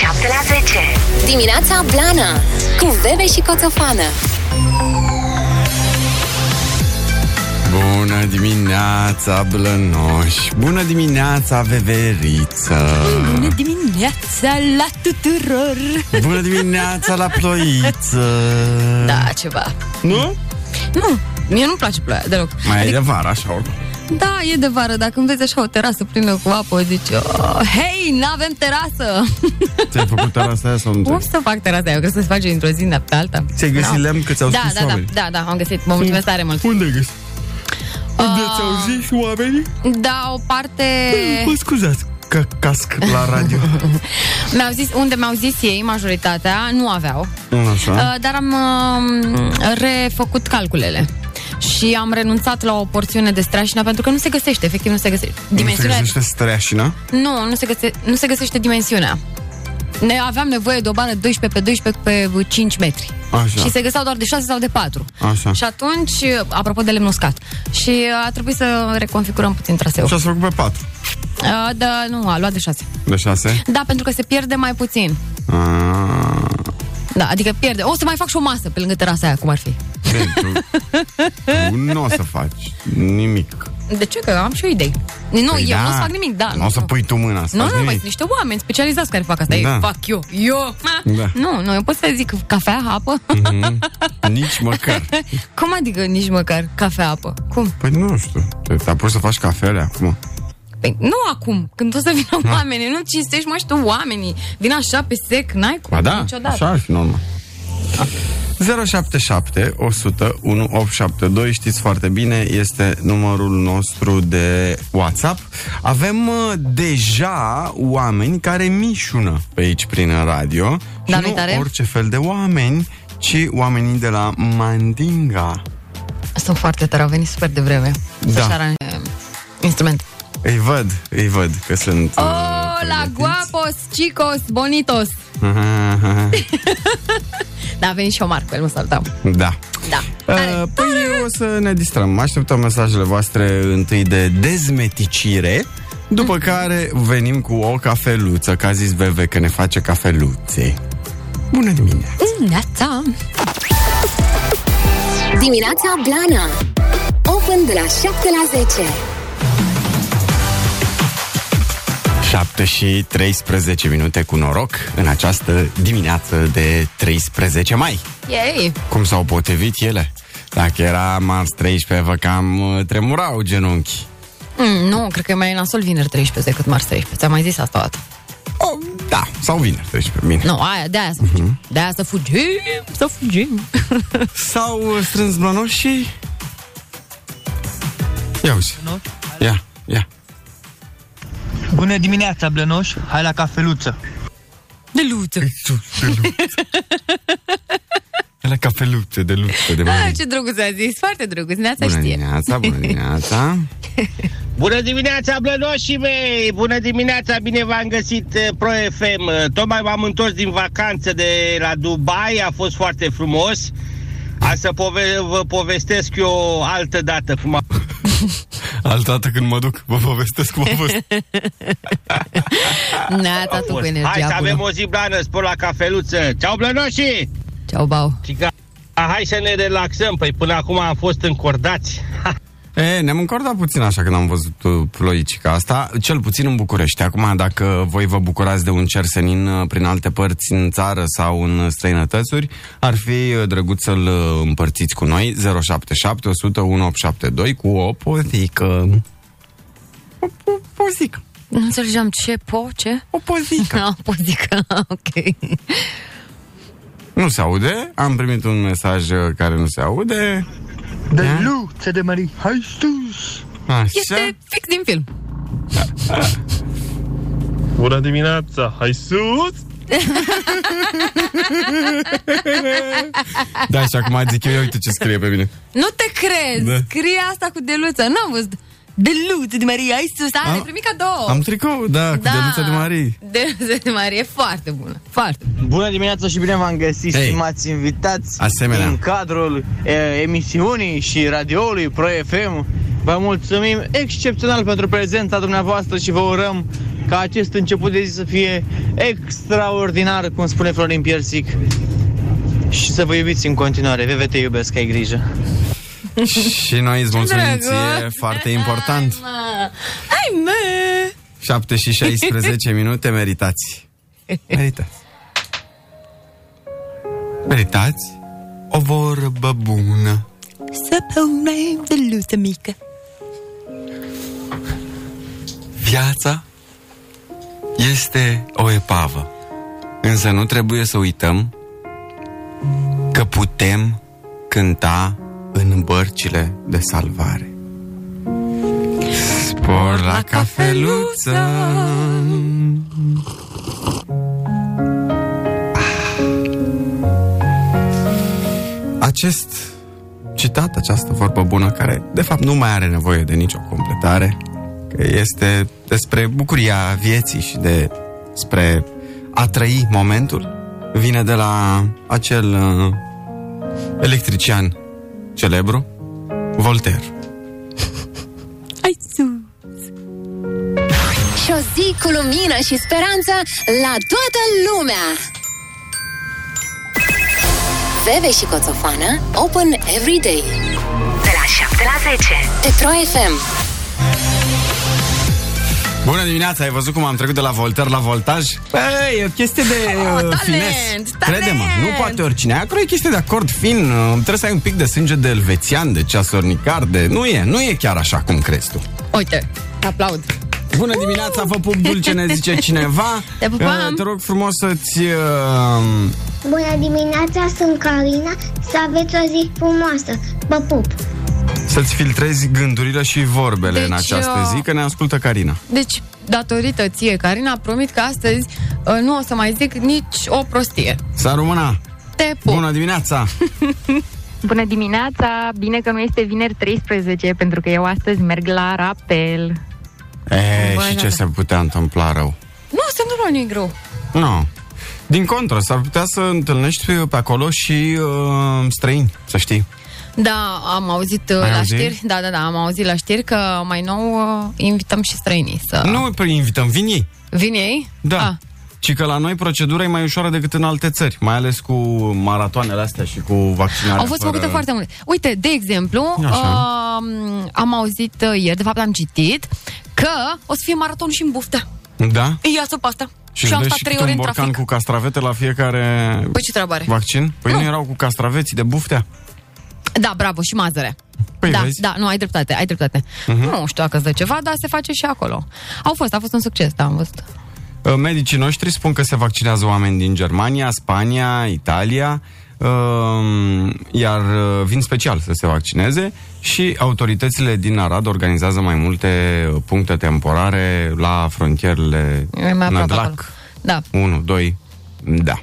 7 la 10. Dimineața Blana Cu Bebe și Coțofană Bună dimineața, blănoși! Bună dimineața, veveriță! Bună dimineața la tuturor! Bună dimineața la ploiță! Da, ceva. Nu? Nu, mie nu-mi place ploaia deloc. Mai e de vară, așa oricum. Da, e de vară, dacă îmi vezi așa o terasă plină cu apă, zici, oh, hei, n-avem terasă! Ți-ai făcut terasa aia sau nu Cum ți-ai? să fac terasa aia? Eu cred să se face dintr-o zi pe alta. Ți-ai găsit Da. lemn că ți-au da, scris da, da, oamenii? da, da, am găsit. Mă mulțumesc tare mult. Unde ai găsit? Unde Ah. ți-au zis oamenii? Da, o parte... Mă scuzați că casc la radio. Mi-au zis, unde mi-au zis ei, majoritatea, nu aveau. Așa. Uh, dar am uh, refăcut calculele. Și am renunțat la o porțiune de strașină pentru că nu se găsește, efectiv nu se găsește. Nu se Dimensiunea... găsește streașina? Nu, nu se, găse... nu se găsește dimensiunea. Ne aveam nevoie de o bară 12 pe 12 pe 5 metri. Așa. Și se găseau doar de 6 sau de 4. Așa. Și atunci, apropo de lemn uscat, și a trebuit să reconfigurăm puțin traseul. Și ați făcut pe patru. Uh, da, nu, a luat de 6. De șase? Da, pentru că se pierde mai puțin. Ah. Da, adică pierde. O să mai fac și o masă pe lângă terasa aia, cum ar fi. Bine, tu, tu nu o să faci nimic. De ce? Că am și eu idei. Nu, Păi eu da, nu o să fac nimic, da. Nu o să pui tu mâna să Nu, faci nu, mai nimic. sunt niște oameni specializați care fac asta. Da. Da. Ei fac eu. Eu? Ma. Da. Nu, nu, eu pot să zic cafea, apă. Mhm. Nici măcar. Cum adică nici măcar cafea, apă? Cum? Păi nu știu. Te- Te-a pus să faci cafele acum. Păi, nu acum, când o să vină oamenii, nu cinstești mă și tu oamenii. Vin așa pe sec, n-ai cum, Ba da, niciodată. așa ar fi normal. 077 100 1872 Știți foarte bine, este numărul nostru de WhatsApp Avem uh, deja oameni care mișună pe aici prin radio Da, Și nu-i nu tare? orice fel de oameni Ci oamenii de la Mandinga Sunt foarte tare, au venit super de vreme. Da. Să-și aranje instrumente. Îi văd, îi văd că sunt uh, Hola, guapos, chicos, bonitos. Da, a venit și Omar cu el, mă saltam. Da Da. Uh, păi o să ne distrăm. Așteptăm mesajele voastre întâi de dezmeticire, după care venim cu o cafeluță, că a zis Bebe că ne face cafeluțe. Bună dimineața! Neața. Dimineața Blana Open de la 7 la 10 7 și 13 minute cu noroc în această dimineață de 13 mai. Yay. Cum s-au potrivit ele? Dacă era marți 13, vă cam uh, tremurau genunchii. Mm, nu, cred că e mai nasol vineri 13 decât marți 13. Ți-am mai zis asta o dată. Oh, da, sau vineri 13, bine. Nu, aia, de aia să fugim. De aia să fugim, să fugim. S-au uh, strâns blănoșii? Ia uzi. Ia, ia. Bună dimineața, blănoș! Hai la cafeluță! De luță. De luță. La cafeluțe de luță, de Ah, mări. ce drăguț a zis, foarte drăguț, neața Bună știe. dimineața, bună dimineața. Bună dimineața, blănoșii mei! Bună dimineața, bine v-am găsit eh, Pro FM. Eh, Tocmai m-am întors din vacanță de la Dubai, a fost foarte frumos. A să pove- vă povestesc eu o altă dată cum a Altă dată când mă duc, vă povestesc cum a fost. Neața tu cu fost. energia Hai să avem bună. o zi blană, spor la cafeluță. Ceau, blănoșii! Ceau, bau. Și ca- Hai să ne relaxăm, păi până acum am fost încordați. E, ne-am încordat puțin așa când am văzut uh, ploicica asta, cel puțin în București. Acum, dacă voi vă bucurați de un cer senin uh, prin alte părți în țară sau în străinătățuri, ar fi uh, drăguț să-l uh, împărțiți cu noi 077 100 1872 cu o pozică. O, o pozică. Nu înțelegeam ce, po, ce? O pozică. Ah, pozică, ok. nu se aude. Am primit un mesaj uh, care nu se aude. De Da? luță de mării! Hai sus! Așa. Este fix din film. Bună dimineața! Hai sus! Da, și acum zic eu, ia uite ce scrie pe mine. Nu te crezi! Da. Scrie asta cu deluță. N-am văzut. Deluță de Maria, ai sus. A, Am- ne primit cadou. Am tricou, da, cu deluța de Marie. Deluță de Marie, e foarte bună. Foarte bună. Bună dimineața și bine v-am găsit, Hei. hey. stimați invitați Asemenea. în cadrul e, emisiunii și radioului Pro FM. Vă mulțumim excepțional pentru prezența dumneavoastră și vă urăm ca acest început de zi să fie extraordinar, cum spune Florin Piersic. Și să vă iubiți în continuare. VV te iubesc, ai grijă. Și noi îți mulțumim drăguț. ție, foarte important. Hai, mă! 7 și 16 minute meritați. Meritați. Meritați o vorbă bună. Să păunem de lută mică. Viața este o epavă. Însă nu trebuie să uităm că putem cânta în bărcile de salvare. Spor la cafeluță Acest citat, această vorbă bună, care de fapt nu mai are nevoie de nicio completare, că este despre bucuria vieții și de spre a trăi momentul, vine de la acel uh, electrician celebru, Voltaire. Hai sus! Și o zi cu lumină și speranță la toată lumea! Veve și Coțofană Open every day De la 7 la 10 Pe Pro FM Bună dimineața, ai văzut cum am trecut de la Voltaire la voltaj? Păi, e o chestie de Oh, uh, talent, fines. talent. Crede-mă, nu poate oricine. Acolo e chestie de acord fin. uh, Trebuie să ai un pic de sânge de elvețian, de ceasornicar, de... Nu e, nu e chiar așa cum crezi tu. Uite, te aplaud. Bună dimineața, vă pup dulce, ne zice cineva. Te pupăm. Uh, Te rog frumos să-ți... Uh, Bună dimineața, sunt Carina, să aveți o zi frumoasă. Vă pup! Să-ți filtrezi gândurile și vorbele Deci, în această uh, zi, că ne ascultă Carina. Deci, datorită ție, Carina, promit că astăzi uh, nu o să mai zic nici o prostie. Să rămână! Te pup! Bună dimineața! Bună dimineața! Bine că nu este vineri 13, pentru că eu astăzi merg la rapel. E, Bună și ce dimineața. se putea întâmpla rău? Nu se întâmplă nimic greu. Nu. Din contră, s-ar putea să întâlnești pe acolo și uh, străini, să știi. Da, am auzit uh, Ai la auzit? știri, da, da, da, am auzit la știri că mai nou uh, invităm și străinii să Nu îi invităm, vin ei. vin ei. Da. Ah, Ci că la noi procedura e mai ușoară decât în alte țări, mai ales cu maratoanele astea și cu vaccinarea. Au fost fără... făcute foarte multe. Uite, de exemplu, Așa. uh, am auzit uh, ieri, de fapt am citit, că o să fie maraton și în buftă. Da? Ia-ți pe asta. Și, Și am îți dă stat și trei câte ore un în borcan trafic. cu castravete la fiecare Păi ce treabă are? vaccin? Păi nu. Nu. erau cu castraveții de buftea? Da, bravo, și mazăre. Păi da, vezi? da, nu, ai dreptate, ai dreptate. Uh-huh. Nu știu dacă îți dă ceva, dar se face și acolo. Au fost, a fost un succes, da, am văzut. Uh, Medicii noștri spun că se vaccinează oameni din Germania, Spania, Italia, um, iar uh, vin special să se vaccineze și autoritățile din Arad organizează mai multe uh, puncte temporare la frontierele E mai aproape acolo. Nădlac. Da. 1, 2, da.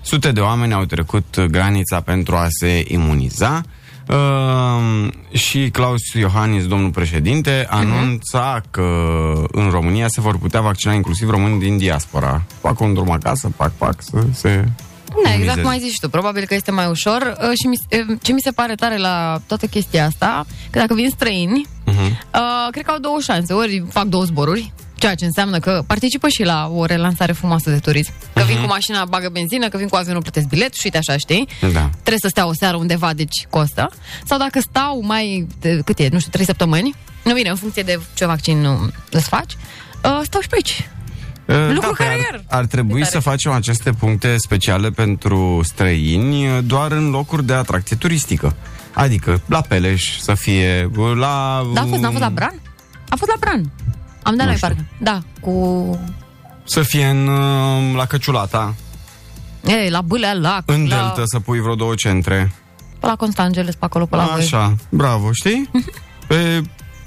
Sute de oameni au trecut granița pentru a se imuniza uh, și Claus Iohannis, domnul președinte, anunța că în România se vor putea vaccina inclusiv români din diaspora. Fac un drum acasă, pac, pac, să se Da, exact imunizeze. cum ai zis și tu. Probabil că este mai ușor. Uh, Și mi, uh, ce mi se pare tare la toată chestia asta, că dacă vin străini, Mhm. uh, cred că au două șanse. Ori fac două zboruri, ceea ce înseamnă că participă și la o relansare frumoasă de turism. Că Mhm. vin cu mașina, bagă benzină, că vin cu avionul, plătesc bilet și uite așa, știi? Da. Trebuie să stea o seară undeva, deci costă. Sau dacă stau mai, de, cât e, nu știu, trei săptămâni, nu bine, în funcție de ce vaccin uh, îți faci, uh, stau și pe aici. Uh, Lucru pe care ar, iar- ar trebui e să tare. facem aceste puncte speciale pentru străini uh, doar în locuri de atracție turistică. Adică la Peleș să fie, uh, la... Da, a fost, n-a fost la Bran? A fost la Bran. Am dat Nu noi știu. parcă. Da, cu... Să fie în, uh, la Căciulata, E, la Bâlea, la... în la, Delta să pui vreo două centre. Pe la Constangeles, pe acolo, pe la voi. Așa, bravo, știi? Pe,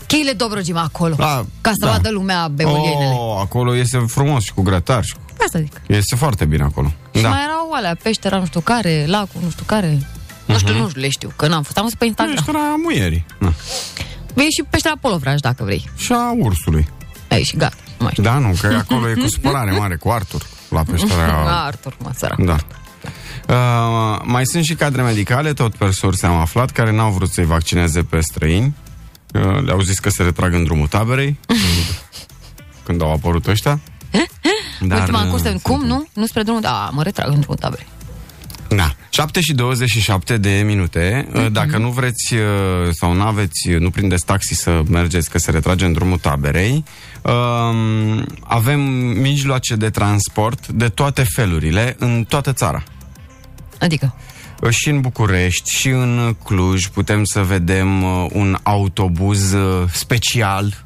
Cheile Dobrogii, mă, acolo. la, Ca să da. vadă lumea beolienele. Oh, acolo este frumos și cu grătar și cu... Asta zic. Este foarte bine acolo. Și Da. mai erau alea, peștera nu știu care, lacul nu știu care. Nu știu, nu știu, le știu, că n-am fost. Am fost pe Instagram. Ești la muierii. Na. Vei și peștera Polovraj, dacă vrei. Și a ursului. Ei, și gata. Nu mai știu. Da, nu, că acolo e cu supărare mare, cu Artur, la peștera... Artur, mă, sărac. Da. Uh, mai sunt și cadre medicale, tot pe surse am aflat, care n-au vrut să-i vaccineze pe străini. Uh, le-au zis că se retrag în drumul taberei, când, când au apărut ăștia. Dar, Ultima cursă, uh, cum, nu? Nu spre drumul, da, mă retrag în drumul taberei. Da. 7 și 27 de minute. Mhm. Dacă nu vreți uh, sau nu aveți, nu prindeți taxi să mergeți, că se retrage în drumul taberei, um, avem mijloace de transport de toate felurile în toată țara. Adică? Și în București, și în Cluj putem să vedem uh, un autobuz uh, special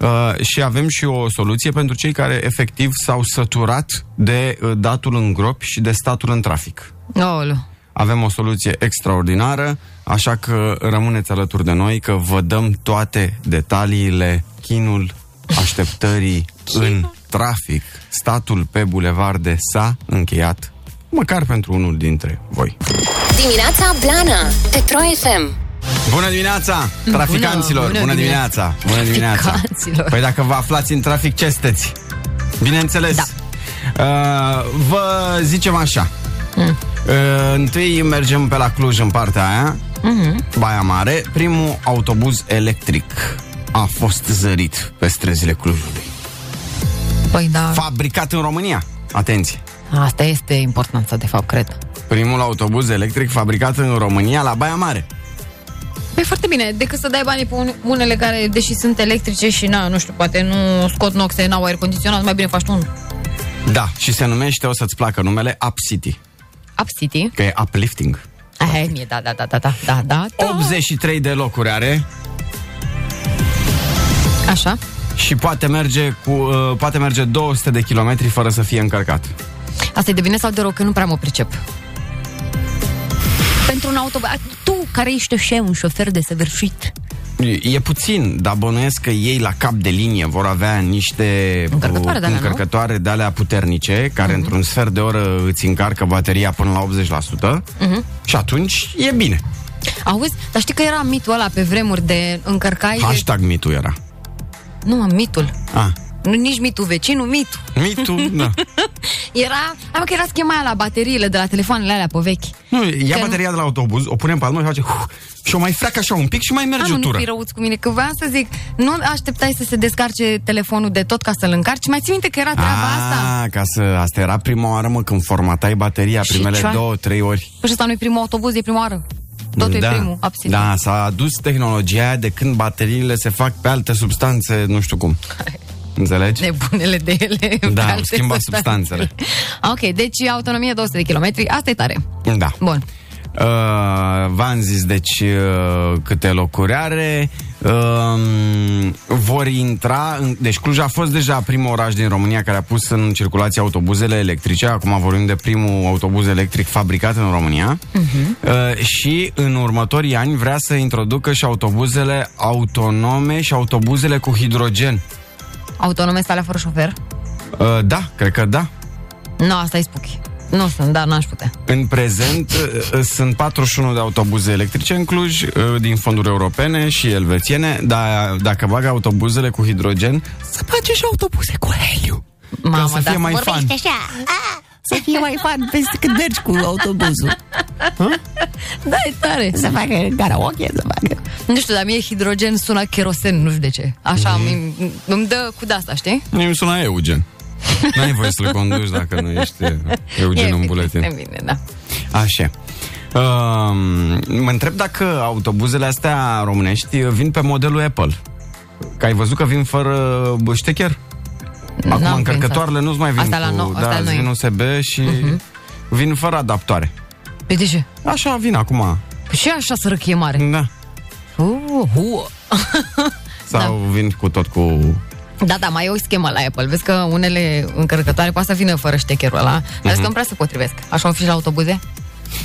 Uh, și avem și o soluție pentru cei care efectiv s-au săturat de uh, datul în gropi și de statul în trafic. Aoleu. Avem o soluție extraordinară, așa că rămâneți alături de noi că vă dăm toate detaliile, chinul așteptării în trafic. Statul pe bulevarde s-a încheiat, măcar pentru unul dintre voi. Dimineața Blana Pe Pro FM Bună dimineața, traficanților! Bună, Bună, bună dimineața! Bună dimineața! Traficanților. Păi dacă vă aflați în trafic, ce sunteți? Bineînțeles. Da. Uh, vă zicem așa. Mm. Uh, întâi mergem pe la Cluj în partea aia, Mhm. Baia Mare. Primul autobuz electric a fost zărit pe străzile Clujului. Păi da, Fabricat în România. Atenție! asta este importanța, de fapt, cred. Primul autobuz electric fabricat în România la Baia Mare. Păi foarte bine, decât să dai banii pe un- unele care, deși sunt electrice și, na, nu știu, poate nu scot noxe, n-au aer condiționat, mai bine faci tu unul. Da, și se numește, o să-ți placă numele, Up City, Up City. Că e uplifting. Aia mie, da, da, da, da, da, da, da. 83 de locuri are. Așa. Și poate merge, cu, uh, poate merge 200 de kilometri fără să fie încărcat. Asta e de bine sau de rău, că nu prea mă pricep. Pentru un autobuz, tu care ești așa un șofer de săvârșit, E puțin, dar bănuiesc că ei la cap de linie vor avea niște Încărcătoare uh, de alea, nu? încărcătoare de alea puternice, care într-un sfert de oră îți încarcă bateria până la 80% Mhm. și atunci e bine. auzi, dar știi că era mitul ăla pe vremuri de încărcai... Hashtag mitu era. Nu, mă, mitul. Ah, Nu, nici mitul vecinul, mitul. mitu, da. Era, hai mă, că era schema aia la bateriile de la telefoanele alea pe vechi. Nu, ia Că- bateria de la autobuz, o punem pe almă și face uf, și o mai freacă așa un pic și mai merge A, o nu, nu tură. fi răuț cu mine, că voiam să zic, nu așteptai să se descarce telefonul de tot ca să-l încarci? Mai ții minte că era treaba asta? Ah, ca să, asta era prima oară, mă, când formatai bateria Și primele ce-a- două, trei ori. Păi și ăsta nu e primul autobuz, e prima oară. Tot da, e primul, absolut. Da, s-a adus tehnologia aia de când bateriile se fac pe alte substanțe, nu știu cum. Înțelegi? Nebunele de ele. pe Da, au alte schimbat substanțe. substanțele. ok, deci autonomie 200 de kilometri, asta e tare. Da. Bun. Uh, v-am zis, deci, uh, câte locuri are. Uh, vor intra... În, deci Cluj a fost deja primul oraș din România care a pus în circulație autobuzele electrice. Acum vorbim de primul autobuz electric fabricat în România. Uh-huh. Uh, și în următorii ani vrea să introducă și autobuzele autonome și autobuzele cu hidrogen. Autonome starea fără șofer? Uh, da, cred că da. Nu, asta e spooky. Nu sunt, dar n-aș putea. În prezent uh, uh, sunt 41 de autobuze electrice în Cluj, uh, din fonduri europene și elvețiene, dar dacă bagă autobuzele cu hidrogen, să bage și autobuze cu heliu. Mamă, să fie dar mai vorbește fan. așa. Să fie mai fan peste când mergi cu autobuzul. Da, e tare. Să facă karaoke, să facă. Nu știu, dar mie hidrogen sună kerosen, nu știu de ce. Așa, mm. îmi dă cu de-asta, știi? Mie îmi suna Eugen. N-ai voie să-l conduci dacă nu ești uh, Eugen e în bine, buletin. E bine, da. Așa. Um, mă întreb dacă autobuzele astea românești vin pe modelul Apple. Că ai văzut că vin fără bă, ștecher? Acum N-am încărcătoarele nu-ți mai vin Asta la cu... nou- da, asta la îți noi. vin USB și uh-huh. vin fără adaptoare. Păi de ce? Așa vin acum. Păi și așa sărăchie mare. Da. Uh, uh. Sau da. vin cu tot cu... Da, da, mai e o schemă la Apple. Vezi că unele încărcătoare poate să vină fără ștecherul ăla. Dar Mhm. uh-huh. că nu prea se potrivesc. Așa un fi și la autobuze.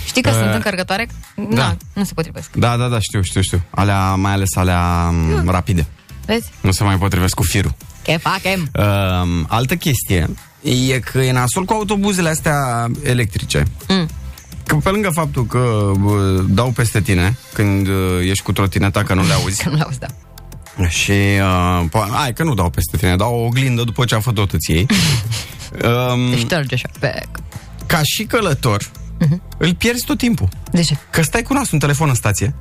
Știi că Uh, sunt încărcătoare? da. Da, nu se potrivesc. Da, da, da, știu, știu, știu. Alea, mai ales alea mm. rapide. Vezi? Nu se mai potrivesc cu firul. Ce facem? Um, altă chestie e că e nasol cu autobuzele astea electrice. Mm. Că pe lângă faptul că bă, dau peste tine când uh, ești cu trotineta că nu le auzi Că nu l-auzi, da. și uh, po- hai că nu dau peste tine, dau o oglindă după ce a făcut îți iei. um, Te șterge așa. Pe... ca și călător îl pierzi tot timpul. De ce? Că stai cu nasul în telefon în stație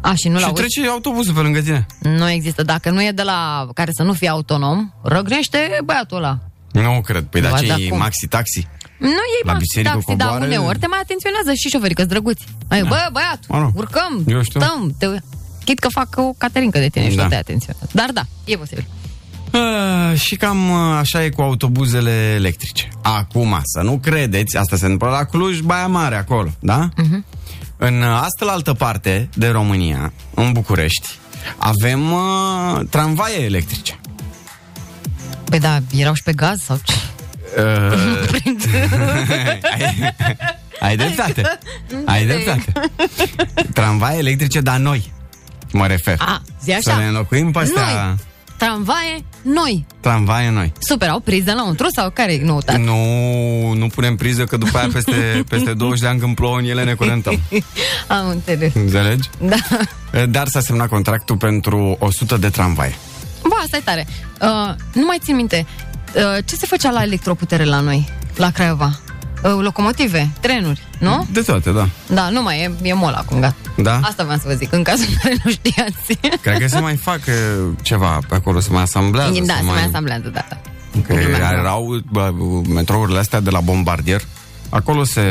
A, și nu și l-auzi? trece autobuzul pe lângă tine. Nu există. Dacă nu e de la care să nu fie autonom, răgnește băiatul ăla. Nu cred. Păi da, Ba, ce da, e cum? maxi-taxi? Nu e La maxi biserică taxi, dar coboară- uneori te mai atenționează și șoferii, că drăguți. Ai, bă, băiat, Mă rog. urcăm, Eu știu. stăm, te... Chit că fac o caterincă de tine și Da. nu te atenționează. Dar da, e posibil. Uh, și cam uh, așa e cu autobuzele electrice. Acum, să nu credeți, asta se întâmplă la Cluj, Baia Mare, acolo, da? Mhm. În uh, astă altă parte de România, în București, avem uh, tramvaie electrice. Păi da, erau și pe gaz sau ce? Uh, ai, ai dreptate. Ai dreptate. Tramvaie electrice, dar noi, mă refer. A, zi așa. Să le înlocuim pe astea. Noi. Tramvaie, noi. Tramvaie noi. Super, au priză înăuntru sau care e noutate? Nu, nu punem priză că după aia peste, peste 20 de ani când plouă în ele ne curentăm. Am înțeles. Înțelegi? Da. Dar s-a semnat contractul pentru 100 de tramvaie. Bă, asta e tare. Uh, nu mai țin minte. Uh, ce se făcea la electroputere la noi, la Craiova? Uh, locomotive, trenuri, nu? De toate, da. Da, nu mai e, e mol acum, gata. Da? Asta vreau să vă zic, în cazul în care nu știați. Cred că se mai fac uh, ceva pe acolo, se mai asamblează. da, se se mai asamblează, da, da. Că erau bă, metrourile astea de la Bombardier. Acolo se,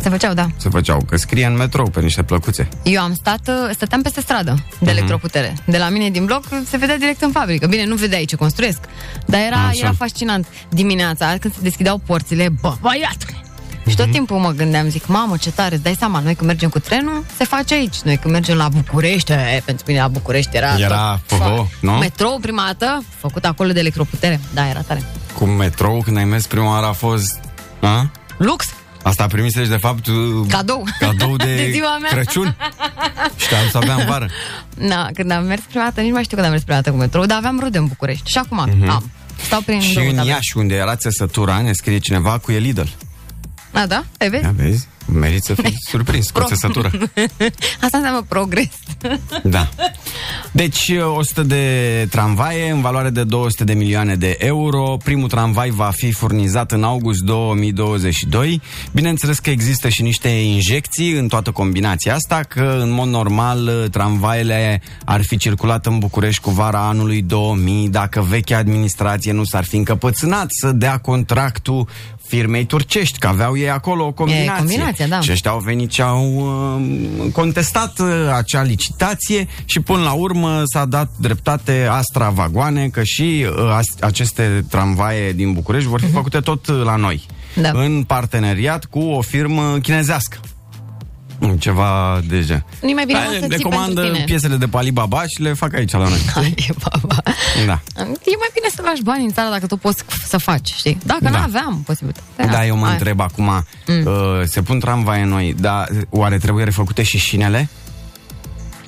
Se făceau, da. se făceau, că scrie în metrou pe niște plăcuțe. Eu am stat, uh, stăteam peste stradă de Mhm. electroputere. De la mine din bloc se vedea direct în fabrică. Bine, nu vedeai ce construiesc, dar era, Așa. era fascinant. Dimineața, când se deschideau porțile, bă, băiatule! Și tot timpul mă gândeam, zic, mamă, ce tare, îți dai seama, noi când mergem cu trenul, se face aici. Noi când mergem la București, e, pentru mine la București era... Era tot- poho, nu? Metrou prima dată, făcut acolo de electroputere. Da, era tare. Cu metrou, când ai mers prima oară a fost... A? Lux! Asta primisei de fapt uh, Cadou. cadou de, De ziua mea. Crăciun Și te-am să avea în vară Na, când am mers prima dată, nici nu mai știu când am mers prima dată cu metrou, dar aveam rude în București. Și acum am. Stau prin Mhm. Și două în tabere. Iași, unde era țesătura, ne scrie cineva cu e Lidl A, da? Ai vezi? Ia vezi? Meriți să fii surprins cu Pro. țesătură Asta înseamnă progres. Da. Deci 100 de tramvaie în valoare de 200 de milioane de euro. Primul tramvai va fi furnizat în august 2022. Bineînțeles că există și niște injecții în toată combinația asta, că în mod normal tramvaiele ar fi circulat în București cu vara anului 2000 dacă vechea administrație nu s-ar fi încăpățânat să dea contractul firmei turcești, că aveau ei acolo o combinație. combinația, da. Și ăștia au venit și au uh, contestat uh, acea licitație și până la urmă s-a dat dreptate Astra Vagoane că și uh, as- aceste tramvaie din București vor fi făcute tot uh, la noi. Mhm. Da. În parteneriat cu o firmă chinezească. Mm, Ceva deja. Nu-i mai bine Da, mă, să le ții comandă pentru tine. piesele de pe Alibabaș și le fac aici la noi. Ai, baba. Da. E mai bine să lași bani în țară dacă tu poți să faci, știi? Dacă Da. nu aveam posibilitatea. Da, eu mă Hai. întreb acum, mm. uh, se pun tramvaie noi, dar oare trebuie refăcute și șinele?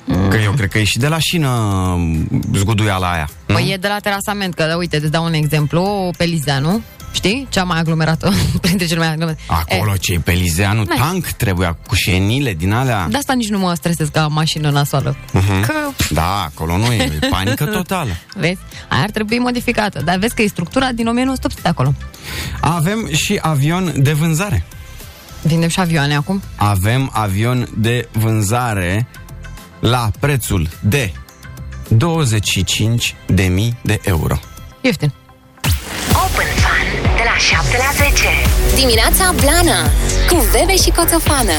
Mm. Că eu cred că e și de la șină mm, zguduiala aia. nu? Păi e de la terasament, că uite, îți dau un exemplu, pe Lizeanu, știi? Cea mai aglomerată, printre cele mai aglomerate. Acolo ce pe Lizeanu, N-ai. tank trebuia cu șenile din alea. De asta nici nu mă stresez ca mașină nasoală. Mhm. Că, Da, acolo nu e, e panică totală. vezi, aia ar trebui modificată. Dar vezi că e structura din 1900 de acolo. Avem și avion de vânzare. Vindem și avioane acum. Avem avion de vânzare la prețul de 25.000 de euro. Ieftin. Open Fun de la 7 la 10. Dimineața Blana cu Bebe și Coțofană.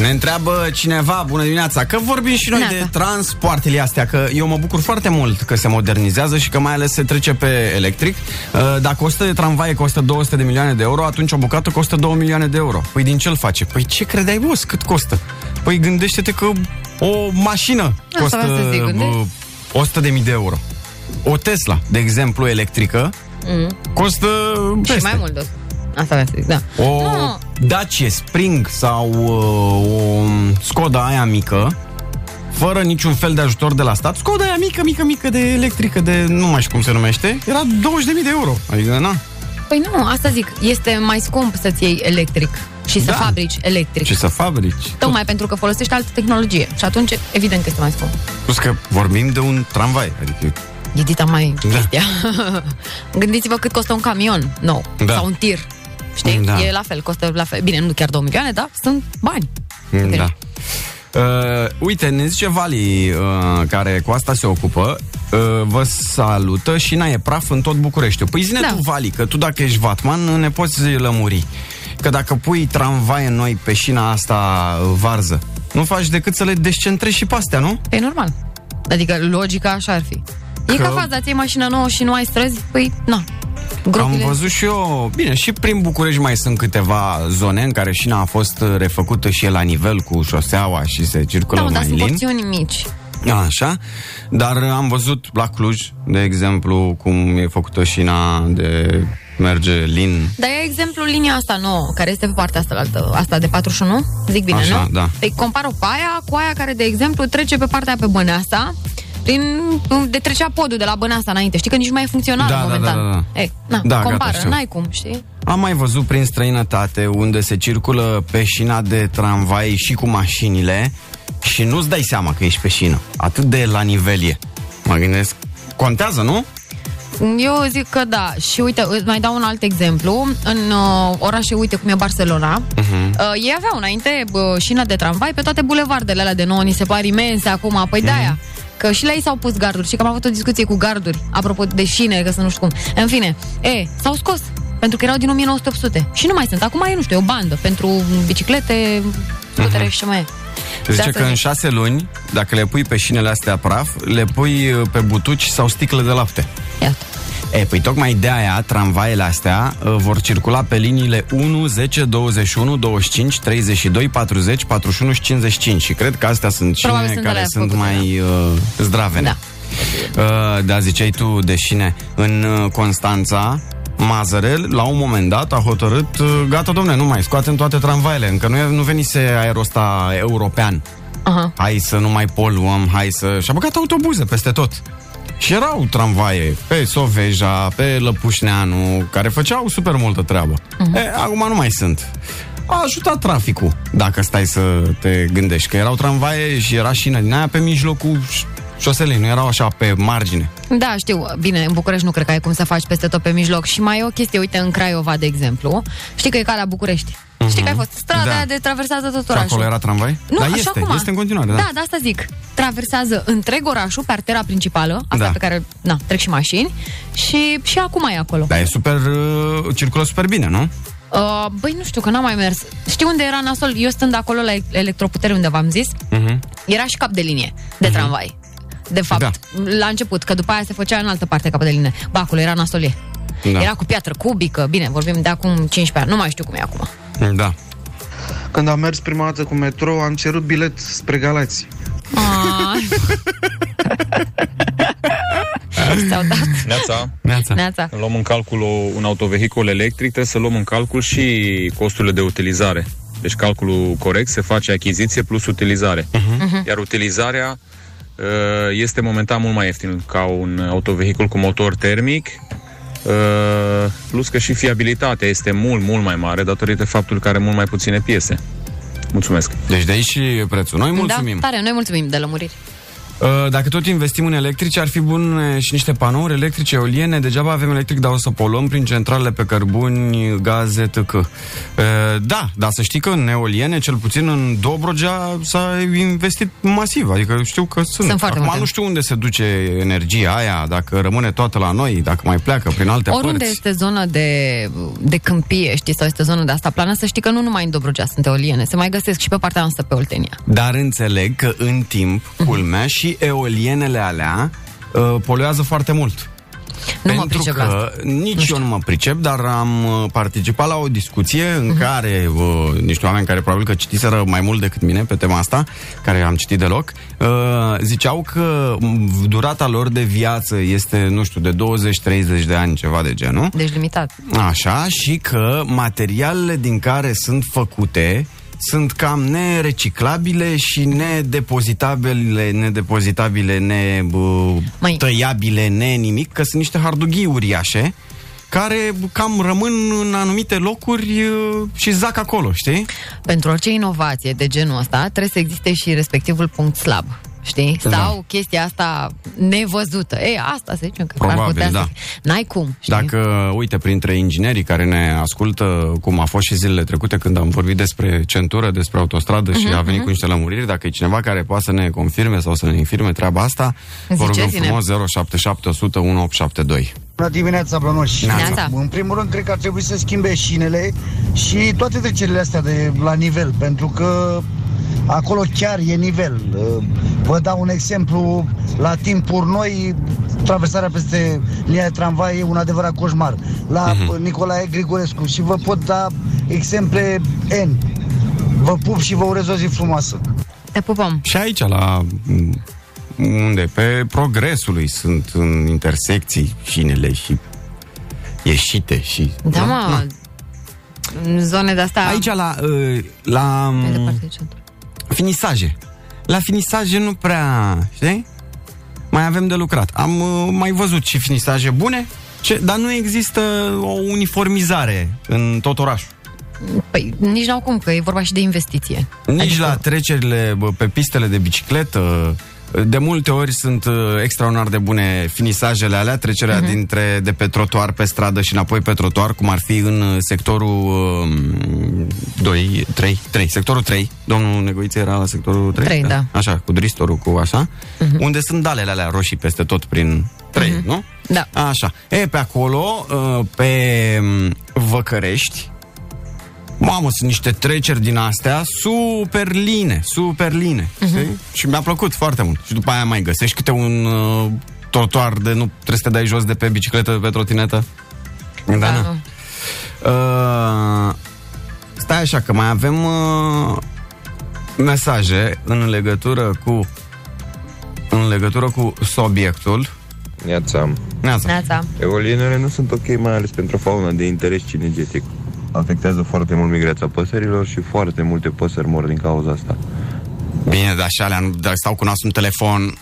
Ne întreabă cineva, bună dimineața, că vorbim și noi Neața. de transportele astea, că eu mă bucur foarte mult că se modernizează și că mai ales se trece pe electric. Uh, Dacă 100 de tramvaie costă 200 de milioane de euro, atunci o bucată costă 2 milioane de euro. Păi din ce îl face? Păi ce credeai, boss, cât costă? Păi gândește-te că o mașină Asta costă vreau să zic, gândești? uh, 100 de mii de euro. O Tesla, de exemplu, electrică, Mm. costă Și peste. mai mult de Asta vreau să zic, da. O Nu. Dacia Spring sau uh, o Skoda aia mică, fără niciun fel de ajutor de la stat, Skoda aia mică, mică, mică de electrică, de nu mai știu cum se numește, era 20.000 de euro. Adică, na, Păi nu, asta zic, este mai scump să-ți iei electric și să Da. fabrici electric. ce să fabrici. Tocmai pentru că folosești altă tehnologie. Și atunci, evident că este mai scump. Plus că vorbim de un tramvai, adică E dita mai Da. chestia. Gândiți-vă cât costă un camion nou. Da. Sau un tir. Știi? Da. E la fel, costă la fel. Bine, nu chiar 2 milioane, dar sunt bani. Da. Uh, uite, ne zice Vali, uh, care cu asta se ocupă, uh, vă salută și n-ai praf în tot Bucureștiul. Păi zine Da. tu, Vali, că tu dacă ești vatman ne poți lămuri. Că dacă pui tramvai noi pe șina asta uh, varză, nu faci decât să le descentrezi și pe astea, nu? E normal. Adică logica așa ar fi. E Că- ca faza, ți mașină nouă și nu ai străzi? Păi, na. Am Gropile. văzut și eu, bine, și prin București mai sunt câteva zone în care șina a fost uh, refăcută și e la nivel cu șoseaua și se circulă Da, mă, dar mai sunt lin. porțiuni mici. Așa, dar am văzut la Cluj, de exemplu, cum e făcută șina de merge lin. Dar e exemplul linia asta nouă, care este pe partea asta, la altă, asta de 41, zic bine, Așa, nu? da. Păi compar-o pe aia cu aia care, de exemplu, trece pe partea pe Băneasa, prin, de trecea podul de la Băneasa înainte. Știi că nici nu mai e funcțional Da, da, momentan. da, da. E, na, Da, gata, compară, știu. n-ai cum, știi? Am mai văzut prin străinătate unde se circulă pe șina de tramvai și cu mașinile și nu-ți dai seama că ești pe șină. Atât de la nivel e. Mă gândesc, contează, nu? Eu zic că da. Și uite, îți mai dau un alt exemplu. În uh, orașe, uite cum e Barcelona, Mhm. uh, ei aveau înainte uh, șină de tramvai pe toate bulevardele alea de nouă, ni se par imense acum. Păi de-aia. Că și la ei s-au pus garduri. Și că am avut o discuție cu garduri, apropo de șine, că să nu știu cum. În fine, e, s-au scos. Pentru că erau din 1900. Și nu mai sunt. Acum e, nu știu, e o bandă pentru biciclete, scutere și ce mai e. Zice asta că în zic. șase luni, dacă le pui pe șinele astea praf, le pui uh, pe butuci sau sticle de lapte. Iată. E, păi tocmai de aia tramvaiele astea uh, vor circula pe liniile 1, 10, 21, 25, 32, 40, 41 și 55 și cred că astea sunt șine Probabil sunt care alea sunt făcute, mai uh, zdravene. Da. Uh, da, ziceai tu de șine. În uh, Constanța, Mazărel, la un moment dat, a hotărât, uh, gata, domne, nu mai scoatem toate tramvaiele, încă nu, e- nu venise aerul ăsta european. Aha. Hai să nu mai poluăm, hai să... Și-a băgat autobuze peste tot. Și erau tramvaie pe Soveja, pe Lăpușneanu, care făceau super multă treabă. Mhm. Uh-huh. E, acum nu mai sunt. A ajutat traficul, dacă stai să te gândești, că erau tramvaie și era șină din aia pe mijlocul ș- șoselei, nu erau așa pe margine. Da, știu. Bine, în București nu cred că ai cum să faci peste tot pe mijloc. Și mai e o chestie, uite, în Craiova, de exemplu. Știi că e calea București. Știi că ai fost strada Da. aia de traversează tot Și orașul. acolo era tramvai? Nu, da, așa este, cum este în continuare, da. Da, de asta zic. Traversează întreg orașul pe artera principală, asta Da. pe care, na, trec și mașini, și, și acum e acolo. Dar e super, uh, circulă super bine, nu? Uh, băi, nu știu, că n-am mai mers. Știi unde era nasol? Eu stând acolo la electroputere, unde v-am zis, Uh-huh. era și cap de linie de tramvai. De fapt, Da. la început, că după aia se făcea în altă parte cap de linie. Ba, acolo era nasolie. Da. Era cu piatră cubică, bine, vorbim de acum 15 ani, nu mai știu cum e acum. Da. Când am mers prima dată cu metro, am cerut bilet spre Galați. Ai. S-au dat. Neața. Neața. Neața. Când luăm în calcul o- un autovehicul electric, trebuie să luăm în calcul și costurile de utilizare. Deci calculul corect se face achiziție plus utilizare. Mhm. Iar utilizarea uh, este momentan mult mai ieftin ca un autovehicul cu motor termic, uh, plus că și fiabilitatea este mult, mult mai mare datorită faptului că are mult mai puține piese. Mulțumesc! Deci de aici și prețul. Noi mulțumim. Da, tare, noi mulțumim de lămuriri. Uh, Dacă tot investim în electrice, ar fi bun uh, și niște panouri electrice eoliene. Degeaba avem electric, dar o să poluăm prin centralele pe cărbuni, gaze, etc. Uh, Da, dar să știi că în eoliene, cel puțin în Dobrogea, s-a investit masiv. Adică știu că sunt. Sunt foarte Acum multe. nu știu unde se duce energia aia, dacă rămâne toată la noi, dacă mai pleacă prin alte Oriunde părți. este zonă de, de câmpie, știi, sau este zonă de asta plană, să știi că nu numai în Dobrogea sunt eoliene, se mai găsesc și pe partea noastră pe Oltenia. Dar înțeleg că în timp, culmea, și eolienele alea uh, poluează foarte mult. Nu mă Pentru pricep la că nici eu nu mă pricep, dar am uh, participat la o discuție în Mhm. care uh, niște oameni care probabil că citiseră mai mult decât mine pe tema asta, care am citit deloc, uh, ziceau că m, durata lor de viață este, nu știu, de 20-30 de ani, ceva de genul. Deci limitat. Așa, și că materialele din care sunt făcute sunt cam nereciclabile și nedepozitabile, nedepozitabile, netăiabile, ne nimic, că sunt niște hardughii uriașe care cam rămân în anumite locuri uh, și zac acolo, știi? Pentru orice inovație de genul ăsta trebuie să existe și respectivul punct slab. Știi? Da. Sau chestia asta nevăzută. E, asta să zicem că ar Probabil, putea da. să fie. N-ai cum, știi? Dacă, uite, printre inginerii care ne ascultă, cum a fost și zilele trecute când am vorbit despre centură, despre autostradă și Mhm, a venit mhm. cu niște lămuriri, dacă e cineva care poate să ne confirme sau să ne infirme treaba asta, vă rugăm Ziceți-ne. frumos 077 100 1872. Bună dimineața, Blănoși! Neața. În primul rând, cred că ar trebui să schimbe șinele și toate trecerile astea de la nivel, pentru că acolo chiar e nivel. Vă dau un exemplu, la timpuri noi, traversarea peste linia de tramvai e un adevărat coșmar. La Mhm. Nicolae Grigorescu și vă pot da exemple N. Vă pup și vă urez o zi frumoasă. Te pupăm. Și aici, la m, unde? Pe progresului sunt în intersecții șinele și ieșite și... Da, mă, Na. în zone de asta... Aici la, uh, la Mai m, departe de centru. Finisaje. La finisaje nu prea, știi? Mai avem de lucrat. Am uh, mai văzut și finisaje bune, ce, dar nu există o uniformizare în tot orașul. Păi, nici n-au cum, că e vorba și de investiție. Nici adică... la trecerile bă, pe pistele de bicicletă, de multe ori sunt uh, extraordinar de bune finisajele alea, trecerea Mhm. uh-huh. dintre de pe trotuar pe stradă și înapoi pe trotuar, cum ar fi în uh, sectorul uh, 2, 3, 3, sectorul 3. Domnul Negoiță era la sectorul 3? Trei, da. Așa, cu dristorul, cu așa, uh-huh. unde sunt dalele alea roșii peste tot prin 3, uh-huh. nu? Da. Așa. E, pe acolo, uh, pe um, Văcărești, Mamă, sunt niște treceri din astea super line, super line. Uh-huh. Și mi-a plăcut foarte mult. Și după aia mai găsești câte un uh, trotuar de nu trebuie să te dai jos de pe bicicletă, pe trotinetă. Da, da. nu. Uh, stai așa, că mai avem uh, mesaje în legătură cu în legătură cu subiectul. Neața. Neața. Neața. Eolienele nu sunt ok, mai ales pentru fauna de interes cinegetic. Afectează foarte mult migrația păsărilor și foarte multe păsări mor din cauza asta. Bine, dar și alea, nu- dar stau cu nasul în telefon,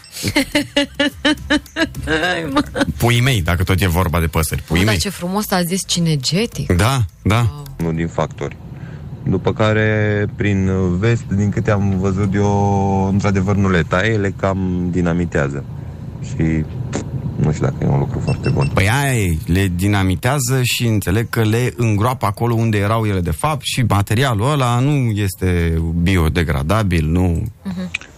puii mei, dacă tot e vorba de păsări, Mă, puii dar mei. ce frumos a zis cinegetic. Da, da. Unul din factori. După care, prin vest, din câte am văzut eu, într-adevăr nu le taie, le cam dinamitează. Și nu știu dacă e un lucru foarte bun. Păi aia e, le dinamitează și înțeleg că le îngroapă acolo unde erau ele de fapt și materialul ăla nu este biodegradabil, nu...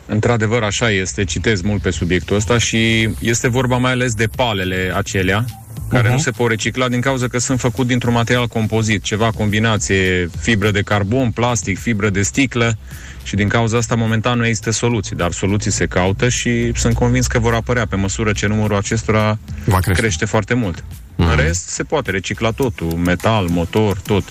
Într-adevăr, așa este, citez mult pe subiectul ăsta și este vorba mai ales de palele acelea, care Mhm. nu se pot recicla din cauza că sunt făcut dintr-un material compozit, ceva combinație fibră de carbon, plastic, fibră de sticlă și din cauza asta momentan nu există soluții, dar soluții se caută și sunt convins că vor apărea pe măsură ce numărul acestora Va crește. crește foarte mult. În rest, se poate recicla totul, metal, motor, tot.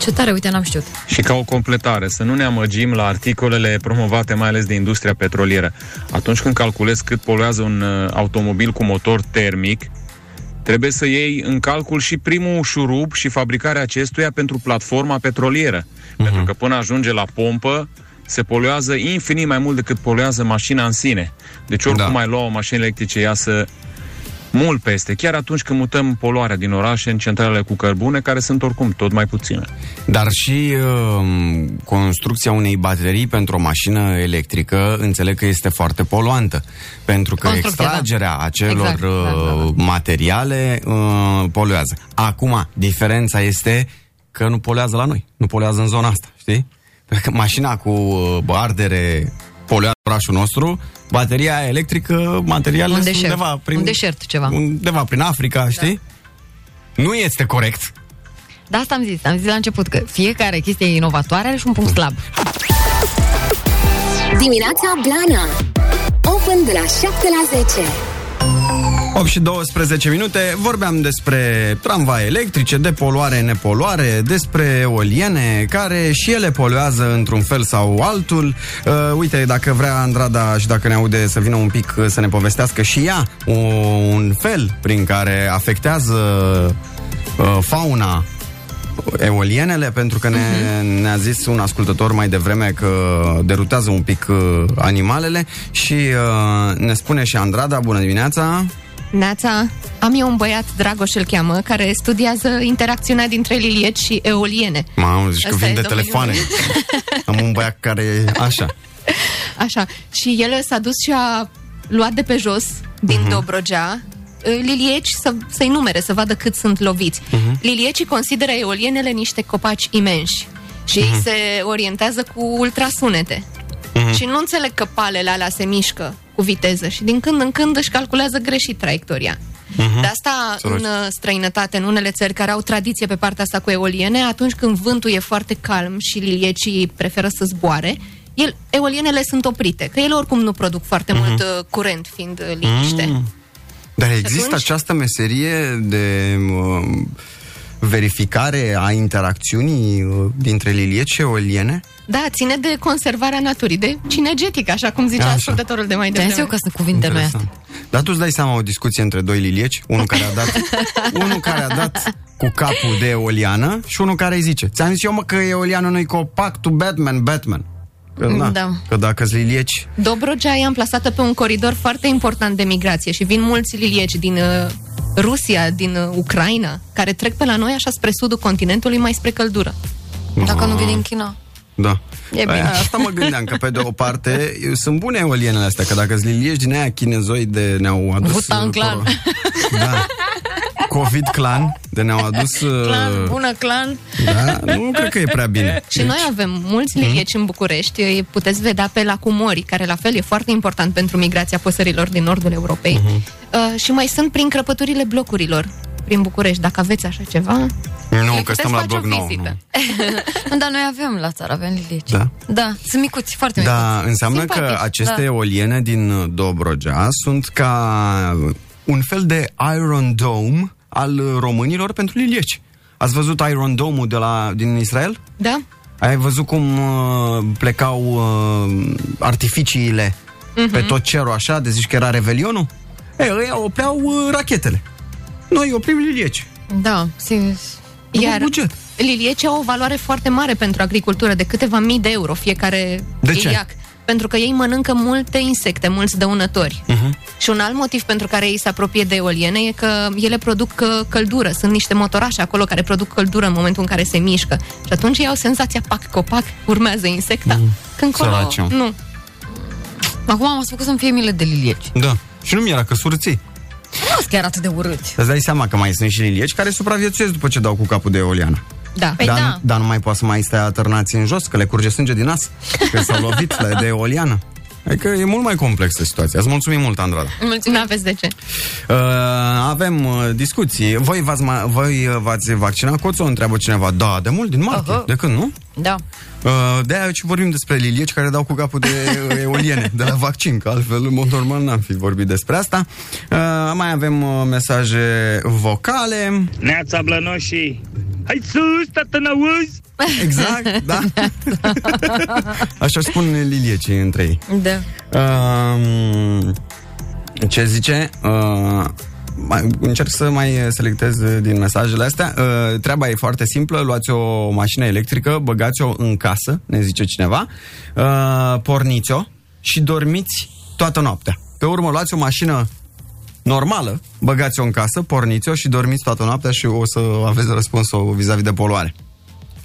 Ce tare, uite, n-am știut. Și ca o completare, să nu ne amăgim la articolele promovate mai ales de industria petrolieră. Atunci când calculezi cât poluează un uh, automobil cu motor termic, trebuie să iei în calcul și primul șurub și fabricarea acestuia pentru platforma petrolieră. Pentru că până ajunge la pompă, se poluează infinit mai mult decât poluează mașina în sine. Deci oricum Da. mai lua o mașină electrice iasă mult peste, chiar atunci când mutăm poluarea din orașe în centralele cu cărbune, care sunt oricum tot mai puține. Dar și uh, construcția unei baterii pentru o mașină electrică înțeleg că este foarte poluantă. Pentru că Construcția, extragerea da. acelor Exact, da, da, uh, materiale uh, poluează. Acum, diferența este că nu poluează la noi, nu poluează în zona asta, știi? Pentru că mașina cu uh, ardere poluează orașul nostru, bateria electrică, materialele Un sunt deșert. undeva prin, Un deșert ceva. undeva prin Africa, știi? Nu este corect. Da, asta am zis, am zis la început că fiecare chestie inovatoare are și un punct slab. Dimineața Blana Open de la 7 la 10 8 și 12 minute, vorbeam despre tramvai electrice, de poluare, nepoluare, despre eoliene, care și ele poluează într-un fel sau altul. Uh, uite, dacă vrea Andrada și dacă ne aude să vină un pic uh, să ne povestească și ea uh, un fel prin care afectează uh, fauna eolienele, pentru că ne, ne-a zis un ascultător mai devreme că derutează un pic uh, animalele și uh, ne spune și Andrada, bună dimineața! Neața, am eu un băiat, Dragoș îl cheamă, care studiază interacțiunea dintre lilieci și eoliene. Mamă, zici că Ăsta vin e de domeniul telefoane. meu. Am un băiat care... Așa. Așa. Și el s-a dus și a luat de pe jos, din Mhm. Dobrogea, lilieci să, să-i numere, să vadă cât sunt loviți. Mhm. Liliecii consideră eolienele niște copaci imensi și Mhm. ei se orientează cu ultrasunete. Mhm. Și nu înțeleg că palele alea se mișcă cu viteză și din când în când își calculează greșit traiectoria. Mhm. De asta, Săraci. în uh, străinătate, în unele țări care au tradiție pe partea asta cu eoliene, atunci când vântul e foarte calm și liliecii preferă să zboare, el, eolienele sunt oprite, că ele oricum nu produc foarte Mhm. mult uh, curent, fiind uh, liniște. Mm. Dar există atunci- această meserie de uh, verificare a interacțiunii uh, dintre lilieci și eoliene? Da, ține de conservarea naturii, de cinegetic, așa cum zicea Așa. ascultătorul de mai devreme. eu că sunt cuvinte noi astea. Dar tu îți dai seama o discuție între doi lilieci, unul care a dat, unul care a dat cu capul de eoliană și unul care îi zice Ți-am zis eu mă că eoliană nu-i copac, tu Batman, Batman. Că, da, Da. că dacă sunt lilieci, Dobrogea e amplasată pe un coridor foarte important de migrație și vin mulți lilieci din uh, Rusia, din uh, Ucraina, care trec pe la noi așa spre sudul continentului, mai spre căldură. Dacă nu vin din China. Da. E bine. Aia, asta mă gândeam, că pe de o parte sunt bune eolienele astea, că dacă sunt liliești din aia chinezoi de ne-au adus... Wutan uh, Clan. coro- Da. Covid Clan, de ne-au adus... uh, Clan, bună clan! Da, nu cred că e prea bine. Și noi avem mulți lilieci în București, îi puteți vedea pe lacul Mori, care la fel e foarte important pentru migrația păsărilor din nordul Europei. Uh, și mai sunt prin crăpăturile blocurilor prin București. Dacă aveți așa ceva, Nu, le că puteți stăm la face o bloc nou. vizită. Nu. Dar noi avem la țară, avem lilieci. Da. Da, sunt micuți, foarte micuți. Da, înseamnă că Simpatici, aceste da. eoliene din uh, Dobrogea sunt ca un fel de Iron Dome al uh, românilor pentru lilieci. Ați văzut Iron Dome-ul de la, din Israel? Da? Ai văzut cum uh, plecau uh, artificiile Mhm. pe tot cerul așa, de zici că era revelionul? Ei, ăia opreau uh, rachetele. Noi oprim lilieci. Da, sim. Iar lilieci au o valoare foarte mare pentru agricultură, de câteva mii de euro fiecare De ce? iliac. Pentru că ei mănâncă multe insecte, mulți dăunători. Uh-huh. Și un alt motiv pentru care ei se apropie de eoliene e că ele produc uh, căldură. Sunt niște motorașe acolo care produc căldură în momentul în care se mișcă. Și atunci ei au senzația, pac, copac, urmează insecta. Mm. Când colo, Săraciu. nu. Acum am făcut să-mi fie milă de lilieci. Da. Și nu mi-era că surții. Nu sunt chiar atât de urâți. Îți dai seama că mai sunt și lilieci care supraviețuiesc după ce dau cu capul de eoliană. Da. Păi dar, da. Nu, dar nu mai poate să mai stai atârnați în jos, că le curge sânge din nas, că s-au lovit la- de eoliană. Adică e mult mai complexă situația. Îți mulțumim mult, Andrada. Mulțumim. N-aveți de ce. Uh, avem uh, discuții. Voi v-ați, ma- voi uh, v-ați vaccinat cu o întreabă cineva. Da, de mult, din martie. Aha. De când, nu? Da. Uh, de aia ce vorbim despre lilieci care dau cu capul de uh, eoliene, de la vaccin, că altfel, în mod normal, n-am fi vorbit despre asta. Uh, mai avem uh, mesaje vocale. Neața blănoșii! Hai sus, tată, n-auzi? Exact, da. Așa spun liliecii între ei. Da. Um, ce zice? Uh, mai, încerc să mai selectez din mesajele astea. Uh, treaba e foarte simplă. Luați o mașină electrică, băgați-o în casă, ne zice cineva, uh, porniți-o și dormiți toată noaptea. Pe urmă, luați o mașină normală, băgați-o în casă, porniți-o și dormiți toată noaptea și o să aveți răspunsul vis-a-vis de poluare.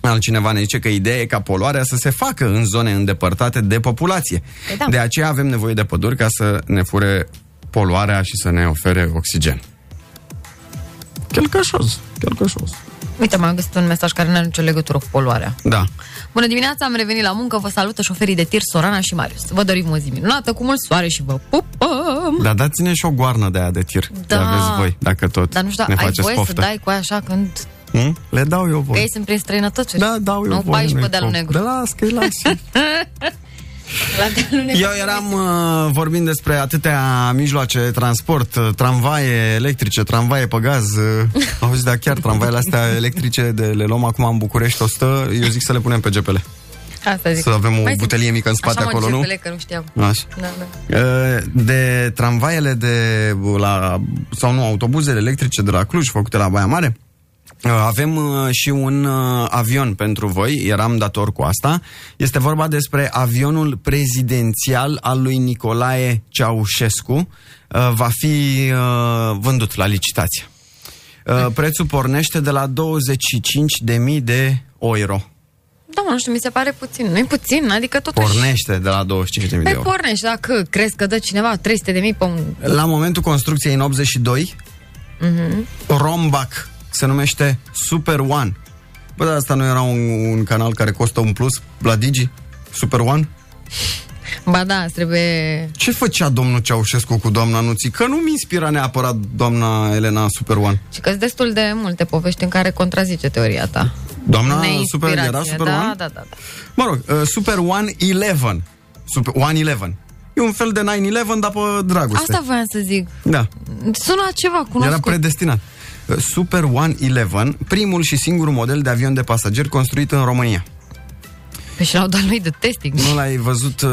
Altcineva ne zice că ideea e ca poluarea să se facă în zone îndepărtate de populație. Păi da. De aceea avem nevoie de păduri ca să ne fure poluarea și să ne ofere oxigen. Chelcășos, chelcășos. Uite, m-am găsit un mesaj care nu are nicio legătură cu poluarea. Da. Bună dimineața, am revenit la muncă, vă salută șoferii de tir Sorana și Marius. Vă dorim o zi minunată, cu mult soare și vă pupăm! Dar dați-ne și o goarnă de aia de tir. Da. De aveți voi, dacă tot Dar nu știu, ne ai faceți voie poftă. să dai cu aia așa când... Hm? Le dau eu Că voi. ei sunt prin străinătăți. Da, dau eu Nu voi. bai și nu-i pe dealul prob- negru. Da, las că-i lasi. La dealul negru. Eu eram uh, vorbind despre atâtea mijloace de transport, uh, tramvaie electrice, tramvaie pe gaz. Uh, auzi, da, chiar tramvaiele astea electrice de le luăm acum în București 100, eu zic să le punem pe GPL. Asta zic. Să avem o Mai zic. butelie mică în spate Așa mă acolo, nu? GPL, că nu știam. Așa. Da, da. Uh, De tramvaiele de la, sau nu, autobuzele electrice de la Cluj, făcute la Baia Mare, uh, avem uh, și un uh, avion pentru voi, eram dator cu asta. Este vorba despre avionul prezidențial al lui Nicolae Ceaușescu. Uh, Va fi uh, vândut la licitație. Uh, Prețul pornește de la 25.000 de euro. Da, mă, nu știu, mi se pare puțin. Nu e puțin, adică totuși... Pornește de la 25.000 de Păi euro. pornești, dacă crezi că dă cineva 300 de mii pe un... La momentul construcției în 82, Mhm. Rombac se numește Super One. Bă, dar asta nu era un, un canal care costă un plus la Digi? Super One? Ba da, îți trebuie... Ce făcea domnul Ceaușescu cu doamna Nuții? Că nu mi inspira neapărat doamna Elena Super One. Și că destul de multe povești în care contrazice teoria ta. Doamna Neinspirație, Super era Super da, One? Da, da, da. Mă rog, uh, Super One Eleven. Super One Eleven. E un fel de 9-11, dar pe dragoste. Asta voiam să zic. Da. Sună ceva Era cunoscut. predestinat. Uh, Super One Eleven, primul și singurul model de avion de pasageri construit în România. Păi și l-au dat lui de testing. Nu l-ai văzut, uh,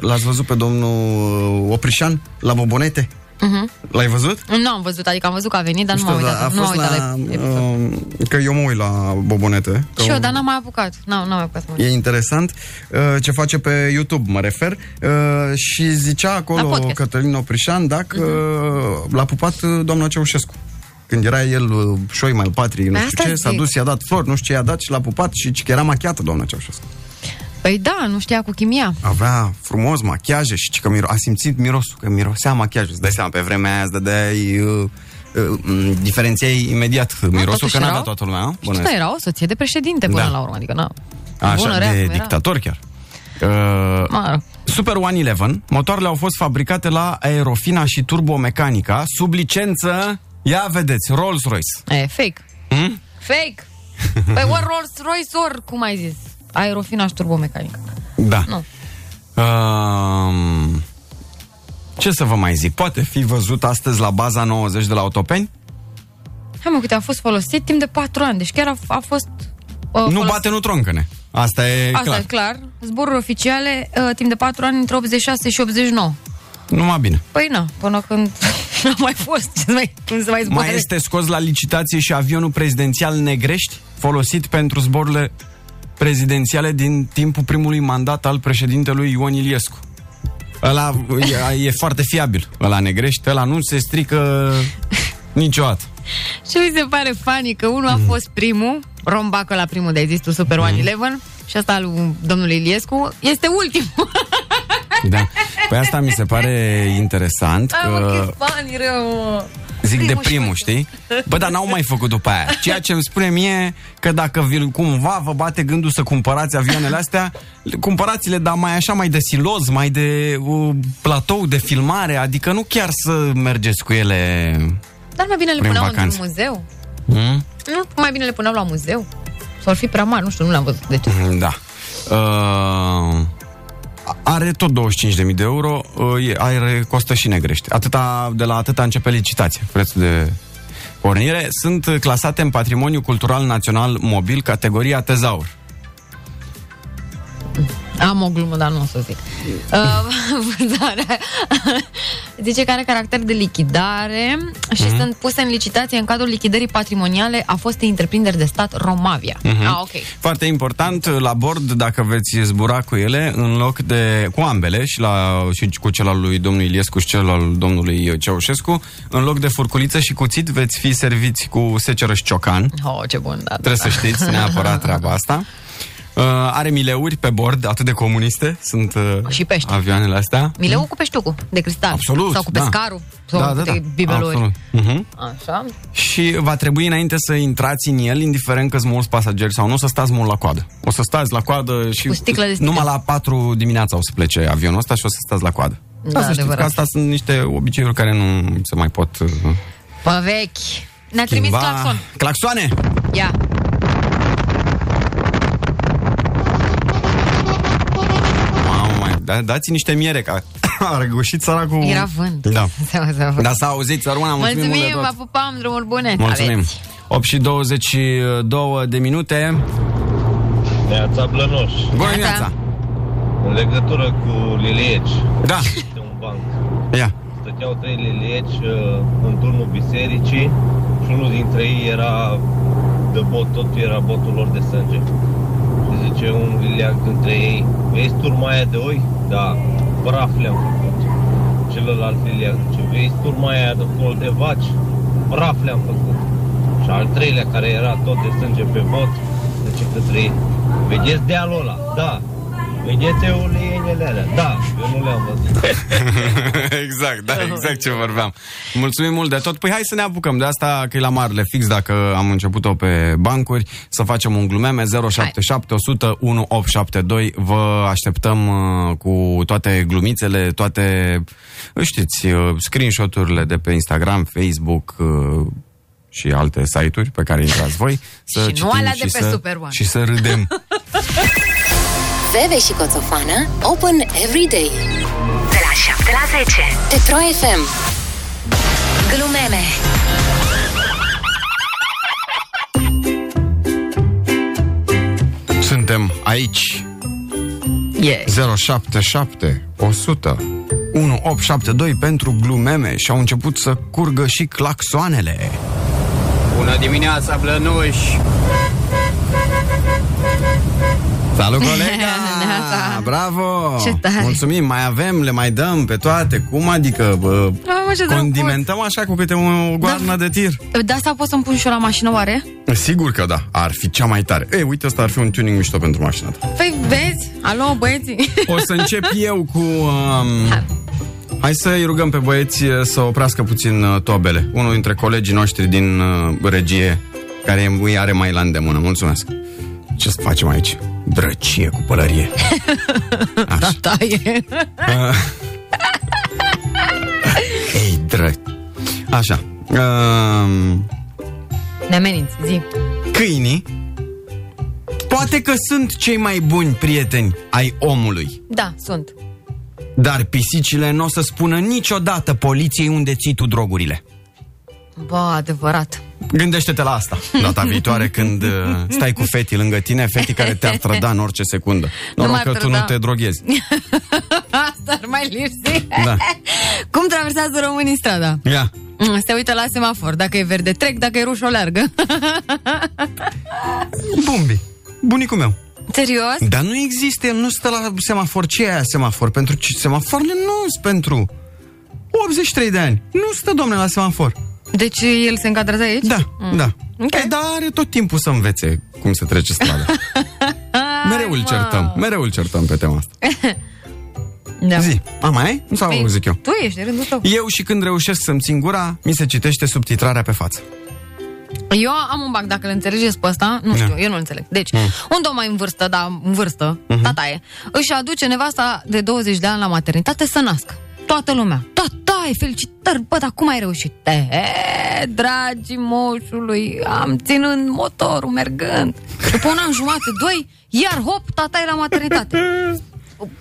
l-ați văzut pe domnul uh, Oprișan la Bobonete? Uh-huh. L-ai văzut? Nu am văzut, adică am văzut că a venit, dar nu m-am Știu, uitat. dar a nu m-am fost uitat la, la episod. uh, că eu mă uit la Bobonete. Că Și eu, dar n-am mai apucat. N-am, n-am mai apucat să mă uit. E interesant uh, ce face pe YouTube, mă refer. Uh, și zicea La acolo podcast. Mhm. Cătălin Oprișan dacă uh, l-a pupat uh, doamna Ceaușescu. Când era el uh, șoi mai patri, nu Păi știu asta ce, s-a zic. dus, i-a dat flori, nu știu ce i-a dat și l-a pupat și că era machiată doamna Ceaușescu. Păi da, nu știa cu chimia. Avea frumos machiaje și că miro- a simțit mirosul, că mirosea machiajul. Îți dai seama, pe vremea aia îți dădeai... Uh, uh, m, diferențiai imediat mirosul, totuși că n-avea erau- toată lumea. a? Și da, era o soție de președinte până Da. la urmă, adică na. Așa, bună, rea, de cum era. dictator chiar. Uh, Mă, Super One Eleven, motoarele au fost fabricate la Aerofina și Turbomecanica, sub licență, ia vedeți, Rolls-Royce. e fake. Hmm? Fake. Păi ori Rolls-Royce, ori, cum ai zis, aerofina și turbomecanică. Da. Nu. Uh, ce să vă mai zic? Poate fi văzut astăzi la baza 90 de la Autopeni? Hai mă, câte a fost folosit timp de 4 ani, deci chiar a, a fost... Uh, nu folosit- bate, nu troncăne. Asta e Asta clar. e clar. Zboruri oficiale uh, timp de 4 ani între 86 și 89. Numai bine. Păi na, până când n-a mai fost. Ce să mai, cum să mai zboare? Mai este scos la licitație și avionul prezidențial Negrești, folosit pentru zborurile prezidențiale din timpul primului mandat al președintelui Ion Iliescu. Ăla e, e foarte fiabil. Ăla Negrești, ăla nu se strică niciodată. Și mi se pare funny că unul a fost primul, Rombacă la primul de ai zis tu, Super One Eleven, și asta al lui domnului Iliescu, este ultimul. Da. Păi asta mi se pare interesant Ai, mă, că ce funny rău, mă. zic de primul, știi? Bă, dar n-au mai făcut după aia. Ceea ce îmi spune mie că dacă vi cumva vă bate gândul să cumpărați avioanele astea, cumpărați-le, dar mai așa, mai de siloz, mai de uh, platou de filmare, adică nu chiar să mergeți cu ele... Dar mai bine le Prin puneau vacanțe. într-un muzeu. Hmm? Nu, mai bine le puneau la muzeu. Sau ar fi prea mari, nu știu, nu le-am văzut de ce. Da. Uh, are tot 25.000 de euro, uh, e- are, costă și negrește. Atâta, de la atâta începe licitația, prețul de pornire. Sunt clasate în Patrimoniu Cultural Național Mobil, categoria tezaur. Am o glumă, dar nu o să o zic. Uh, vânzarea zice că are caracter de lichidare și Mhm. sunt puse în licitație în cadrul lichidării patrimoniale a fostei întreprinderi de stat Romavia. Mhm. Ah, ok. Foarte important, la bord, dacă veți zbura cu ele, în loc de, cu ambele, și, la, și cu cel al lui domnului Iliescu și cel al domnului Ceaușescu, în loc de furculiță și cuțit, veți fi serviți cu seceră și ciocan. Oh, ce bun, da. Trebuie să știți neapărat treaba asta. Uh, are mileuri pe bord, atât de comuniste sunt uh, Și pește. avioanele astea. Mileu cu peștucul de cristal. Absolut, Sau cu da. pescarul. Sau Da, cu da, da. câte bibelori. Absolut. Mhm. Așa. Și va trebui înainte să intrați în el, indiferent că sunt mulți pasageri sau nu, să stați mult la coadă. O să stați la coadă și Cu sticlă de sticlă. numai la 4 dimineața o să plece avionul ăsta și o să stați la coadă. Da, Da, să știți că adevărat. asta sunt niște obiceiuri care nu se mai pot uh, Pe vechi. Ne-a trimis schimba. claxon. Claxoane! Ia. Mamă, mai, da, dați niște miere, că a răgușit săracul. Era vânt. Da. Da, Da, s-a auzit, țăruna, mulțumim, mult de Mulțumim, tot. vă pupam, drumuri bune. Mulțumim. Aveți. 8 și 22 de minute. Neața Blănoș. Bună dimineața! În legătură cu lilieci. Da. De un banc. Ia. Stăteau trei lilieci uh, în turnul bisericii și unul dintre ei era de bot, totul era botul lor de sânge. Și zice un liliac dintre ei, vezi turma aia de oi? Da, praf le-am făcut. Celălalt liliac zice, vezi turma aia de col de vaci? Praf le-am făcut. Și al treilea, care era tot de sânge pe bot, zice către ei, Vedeți dealul ăla? Da. Vedeți uleienele alea? Da, eu nu le-am văzut. exact, da, exact ce vorbeam. Mulțumim mult de tot. Păi hai să ne apucăm de asta, că e la marele fix, dacă am început-o pe bancuri, să facem un glumeme 077 100 1872. Vă așteptăm uh, cu toate glumițele, toate, știți, uh, screenshot-urile de pe Instagram, Facebook, uh, și alte site-uri pe care intrați voi să Și nu citim alea și, de pe să, Super One. și să râdem. Veve și Coțofană Open every day De la 7 la 10 Pe Pro FM Glumeme Suntem aici yeah. 077 100 1872 pentru glumeme și au început să curgă și claxoanele. Bună dimineața, blănuși! Salut, colega! Bravo! Ce tare! Mulțumim, mai avem, le mai dăm pe toate. Cum adică? Bă, mă, ce condimentăm așa cu câte o goarnă da. de tir? De asta pot să-mi pun și eu la mașină, oare? Sigur că da, ar fi cea mai tare. Ei, uite, asta ar fi un tuning mișto pentru mașina ta. Păi, vezi? Alo, băieții? O să încep eu cu... Um, hai să-i rugăm pe băieți uh, să oprească puțin uh, toabele. Unul dintre colegii noștri din uh, regie, care îi are mai la îndemână. Mulțumesc. Ce să facem aici? Drăcie cu pălărie. Da, da, e. Uh, Ei, dră... Așa. Uh, Ne ameninți, zi. câinii poate că sunt cei mai buni prieteni ai omului. Da, sunt. Dar pisicile nu o să spună niciodată poliției unde ții tu drogurile. Bă, adevărat. Gândește-te la asta data viitoare când uh, stai cu fetii lângă tine, fetii care te-ar trăda în orice secundă. Nu Noroc m-ar că tu trăda. nu te droghezi. Asta ar mai lipsi. Da. Cum traversează românii strada? Ia. Mm, Se uită la semafor. Dacă e verde, trec. Dacă e roșu, o leargă. Bumbi. Bunicul meu. Serios? Dar nu există, el nu stă la semafor. Ce e aia semafor? Pentru ce? Semafoarele nu sunt pentru 83 de ani. Nu stă, domne, la semafor. Deci el se încadrează aici? Da, Mm. da. Ok. E, dar are tot timpul să învețe cum se trece strada. mereu îl mă. certăm, mereu îl certăm pe tema asta. Da. Zi, a, mai ai? Sau Păi, zic eu? Tu ești, de rândul tău. Eu și când reușesc să-mi țin gura, mi se citește subtitrarea pe față. Eu am un bag, dacă îl înțelegeți pe ăsta, nu știu, eu nu înțeleg. Deci, Mm. un domn mai în vârstă, da, în vârstă, Mhm. tataie, își aduce nevasta de 20 de ani la maternitate să nască. Toată lumea. Tataie, felicitări, bă, dar cum ai reușit? E, dragi moșului, am ținând motorul mergând. După un an jumate, doi, iar hop, tataie la maternitate.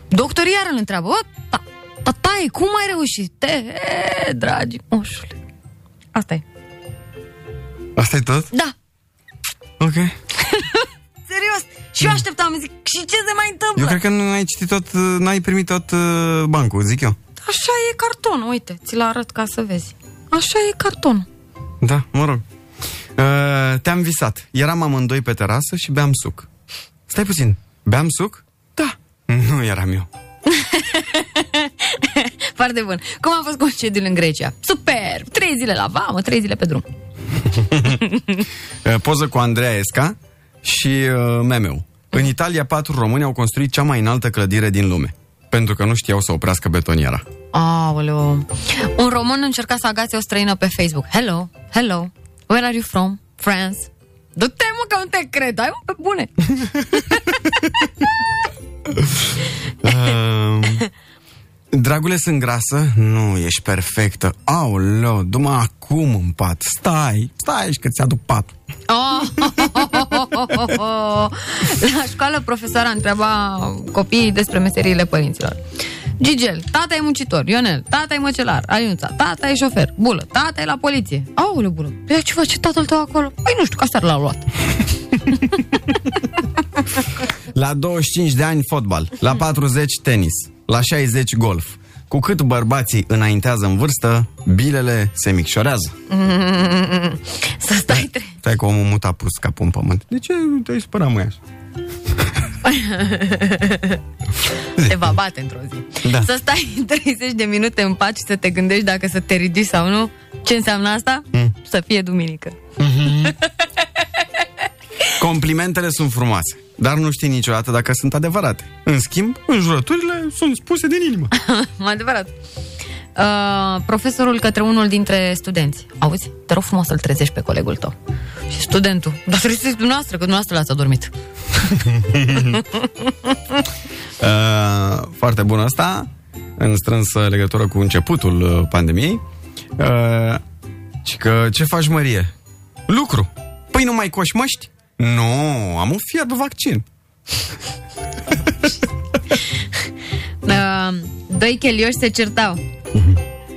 Doctorii iar îl întreabă, bă, ta, tataie, cum ai reușit? E, dragi moșului. Asta e. asta e tot? Da. Ok. Serios. Și eu așteptam, zic, și ce se mai întâmplă? Eu cred că nu ai citit tot, uh, n-ai primit tot uh, bancul, zic eu. Așa e carton, uite, ți-l arăt ca să vezi. Așa e carton. Da, mă rog. Uh, te-am visat. Eram amândoi pe terasă și beam suc. Stai puțin. Beam suc? Da. Nu eram eu. Foarte bun. Cum a fost concediul în Grecia? Super! Trei zile la vamă, trei zile pe drum. Uh, poză cu Andreea Esca și uh, memeu. În Italia, patru români au construit cea mai înaltă clădire din lume. Pentru că nu știau să oprească betoniera. Aoleu. Un român încerca să agațe o străină pe Facebook. Hello, hello, where are you from? France. Du-te mă că nu te cred, ai mă pe bune. Uh, dragule, sunt grasă? Nu, ești perfectă. Aoleu, du-mă acum în pat. Stai, stai și că ți-aduc patul. Oh, La școală profesoara întreba copiii despre meseriile părinților. Gigel, tata e muncitor, Ionel, tata e măcelar, Aliuța, tata e șofer, Bulă, tata e la poliție. Aoleu, Bulă, păi ce face tatăl tău acolo? Păi nu știu, că asta l-a luat. La 25 de ani fotbal, la 40 tenis, la 60 golf. Cu cât bărbații înaintează în vârstă, bilele se micșorează. Să stai tre- Stai că omul mut a pus capul în pământ. De ce te-ai supărat, măi, așa? Te va bate într-o zi. Da. Să stai 30 de minute în pat și să te gândești dacă să te ridici sau nu. Ce înseamnă asta? Mm. Să fie duminică. Complimentele sunt frumoase, dar nu știi niciodată dacă sunt adevărate. În schimb, înjurăturile sunt spuse din inimă. Adevărat. Uh, profesorul către unul dintre studenți. Auzi, te rog frumos să-l trezești pe colegul tău. Și studentul, dar trebuie să dumneavoastră, că dumneavoastră l-ați adormit. Uh, foarte bun asta, în strânsă legătură cu începutul uh, pandemiei. Uh, și că, ce faci, Mărie? Lucru. Păi nu mai coși măști? Nu, am un fiat vaccin. Uh, doi chelioși se certau.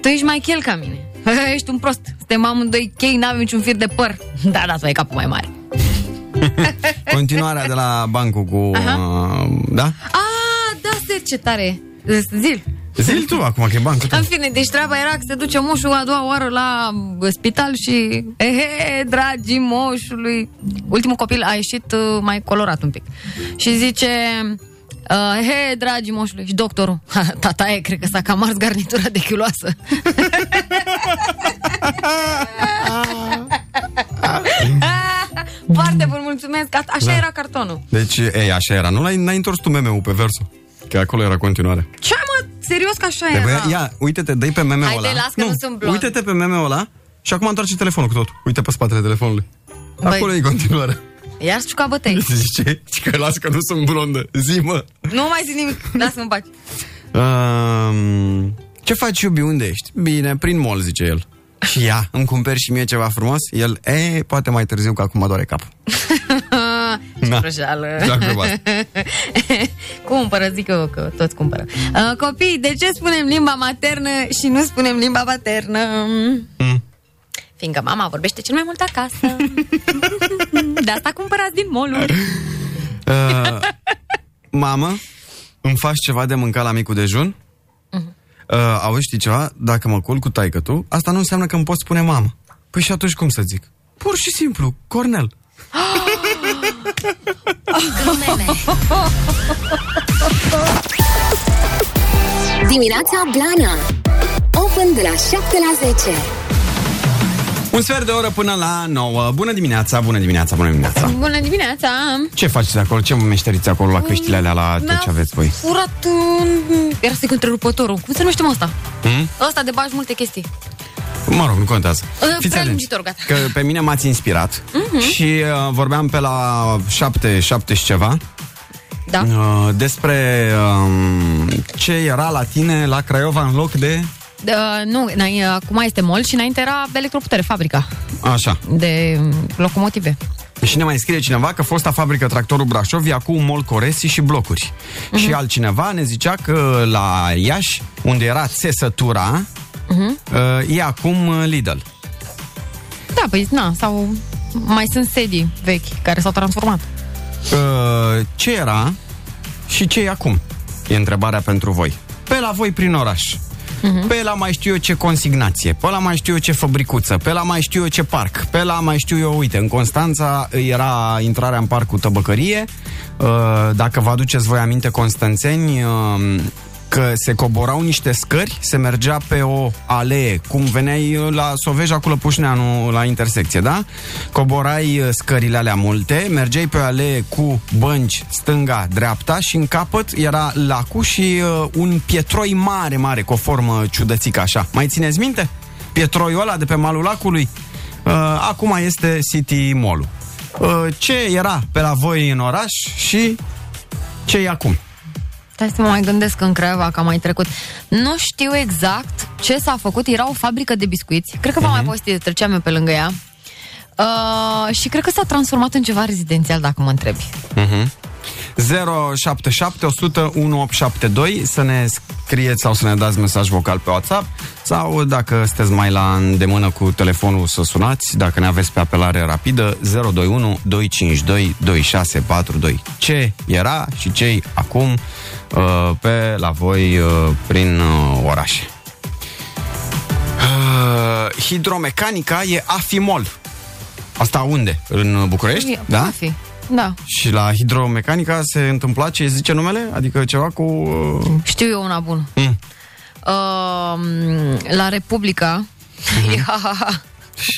Tu ești mai chel ca mine. Ești un prost. Suntem amândoi chei, n-avem niciun fir de păr. Da, da, tu ai capul mai mare. Continuarea de la bancul cu... Uh, da? Ah, da, se ce tare. Zil. Zil tu acum, că e bancul tău. În fine, deci treaba era că se duce moșul a doua oară la uh, spital și ehe, dragii moșului. Ultimul copil a ieșit uh, mai colorat un pic. Și zice, uh, he, dragii moșului. Și doctorul, "Ha, tata e, cred că s-a cam ars garnitura de chiloasă. Foarte bun, mulțumesc. A- Așa Da. era cartonul. Deci, ei, așa era. Nu l-ai, n-ai întors tu meme-ul pe versul. Că acolo era continuare. Ce mă? Serios că așa Trebuie, era? ia, uite-te, dă pe meme-ul Haide, ăla. las că nu sunt blond. Uite-te pe meme-ul ăla și acum întoarce telefonul cu tot. Uite pe spatele telefonului. Băi. Acolo e continuare. Iar știu bătăi. Zice, zice că las că nu sunt blondă. Zi, mă. Nu mai zic nimic. Lasă-mă în pace. Um, ce faci, iubi? Unde ești? Bine, prin mall, zice el. Și ia, îmi cumperi și mie ceva frumos? El, e, poate mai târziu, că acum doare capul. Ce Da. proșeală. Joacă cu asta. cumpără, zic eu că toți cumpără. Uh, copii, de ce spunem limba maternă și nu spunem limba paternă? Mm. Fiindcă mama vorbește cel mai mult acasă. de asta cumpărați din moluri. Uh, mamă, îmi faci ceva de mâncat la micul dejun? Mhm. Uh, auzi, știi ceva? Dacă mă culc cu taică tu, asta nu înseamnă că îmi poți spune mamă. Păi și atunci cum să zic? Pur și simplu, Cornel. Glumeme. Dimineața Blana Open de la 7 la 10 Un sfert de oră până la 9. Bună dimineața, bună dimineața, bună dimineața. Bună dimineața! Ce faceți acolo? Ce meșteriți acolo la căștile alea, la tot Mi-a ce aveți voi? Furat un... Era să întrerupătorul. Cum se numește mă ăsta? Hmm? Ăsta de bagi multe chestii. Mă rog, nu contează. Uh, Fiți prea atenți, lungitor, gata. Că pe mine m-ați inspirat Mhm. și uh, vorbeam pe la 7, 7 și ceva Da. uh, despre um, ce era la tine la Craiova în loc de... Uh, nu, înainte- acum este mol și înainte era electroputere, fabrica Așa. de mm, locomotive. Și ne mai scrie cineva că fosta fabrică Tractorul Brașov e acum un mol Coresi și blocuri. Mhm. Și altcineva ne zicea că la Iași, unde era țesătura, Mhm. uh, e acum uh, Lidl. Da, păi, na, sau mai sunt sedii vechi care s-au transformat. Uh, ce era și ce e acum? E întrebarea pentru voi. Pe la voi prin oraș. Mhm. Pe la mai știu eu ce consignație, pe la mai știu eu ce fabricuță, pe la mai știu eu ce parc, pe la mai știu eu, uite, în Constanța era intrarea în parcul Tăbăcărie, Uh, dacă vă aduceți voi aminte, constanțeni, uh, că se coborau niște scări, se mergea pe o alee, cum veneai la Soveja cu Lăpușneanu la intersecție, da? Coborai uh, scările alea multe, mergeai pe o alee cu bănci stânga, dreapta și în capăt era lacul și uh, un pietroi mare, mare, cu o formă ciudățică așa. Mai țineți minte? Pietroiul ăla de pe malul lacului? Uh, acum este City Mall-ul. Uh, ce era pe la voi în oraș și ce e acum? Stai să mă mai gândesc în Craiova că am mai trecut. Nu știu exact ce s-a făcut. Era o fabrică de biscuiți. Cred că v-am mai povestit, treceam eu pe lângă ea. Uh, și cred că s-a transformat în ceva rezidențial, dacă mă întrebi. Uh-huh. 077 100 1872 să ne scrieți sau să ne dați mesaj vocal pe WhatsApp sau dacă sunteți mai la îndemână cu telefonul să sunați, dacă ne aveți pe apelare rapidă 021 252 2642. Ce era și ce acum uh, pe la voi uh, prin uh, orașe? Uh, hidromecanica e afimol. Asta unde? În București? Da? Fi. Da. Și la hidromecanica se întâmpla ce zice numele? Adică ceva cu... Uh... Știu eu una bună. Mm. Uh, la Republica Mhm. uh-huh.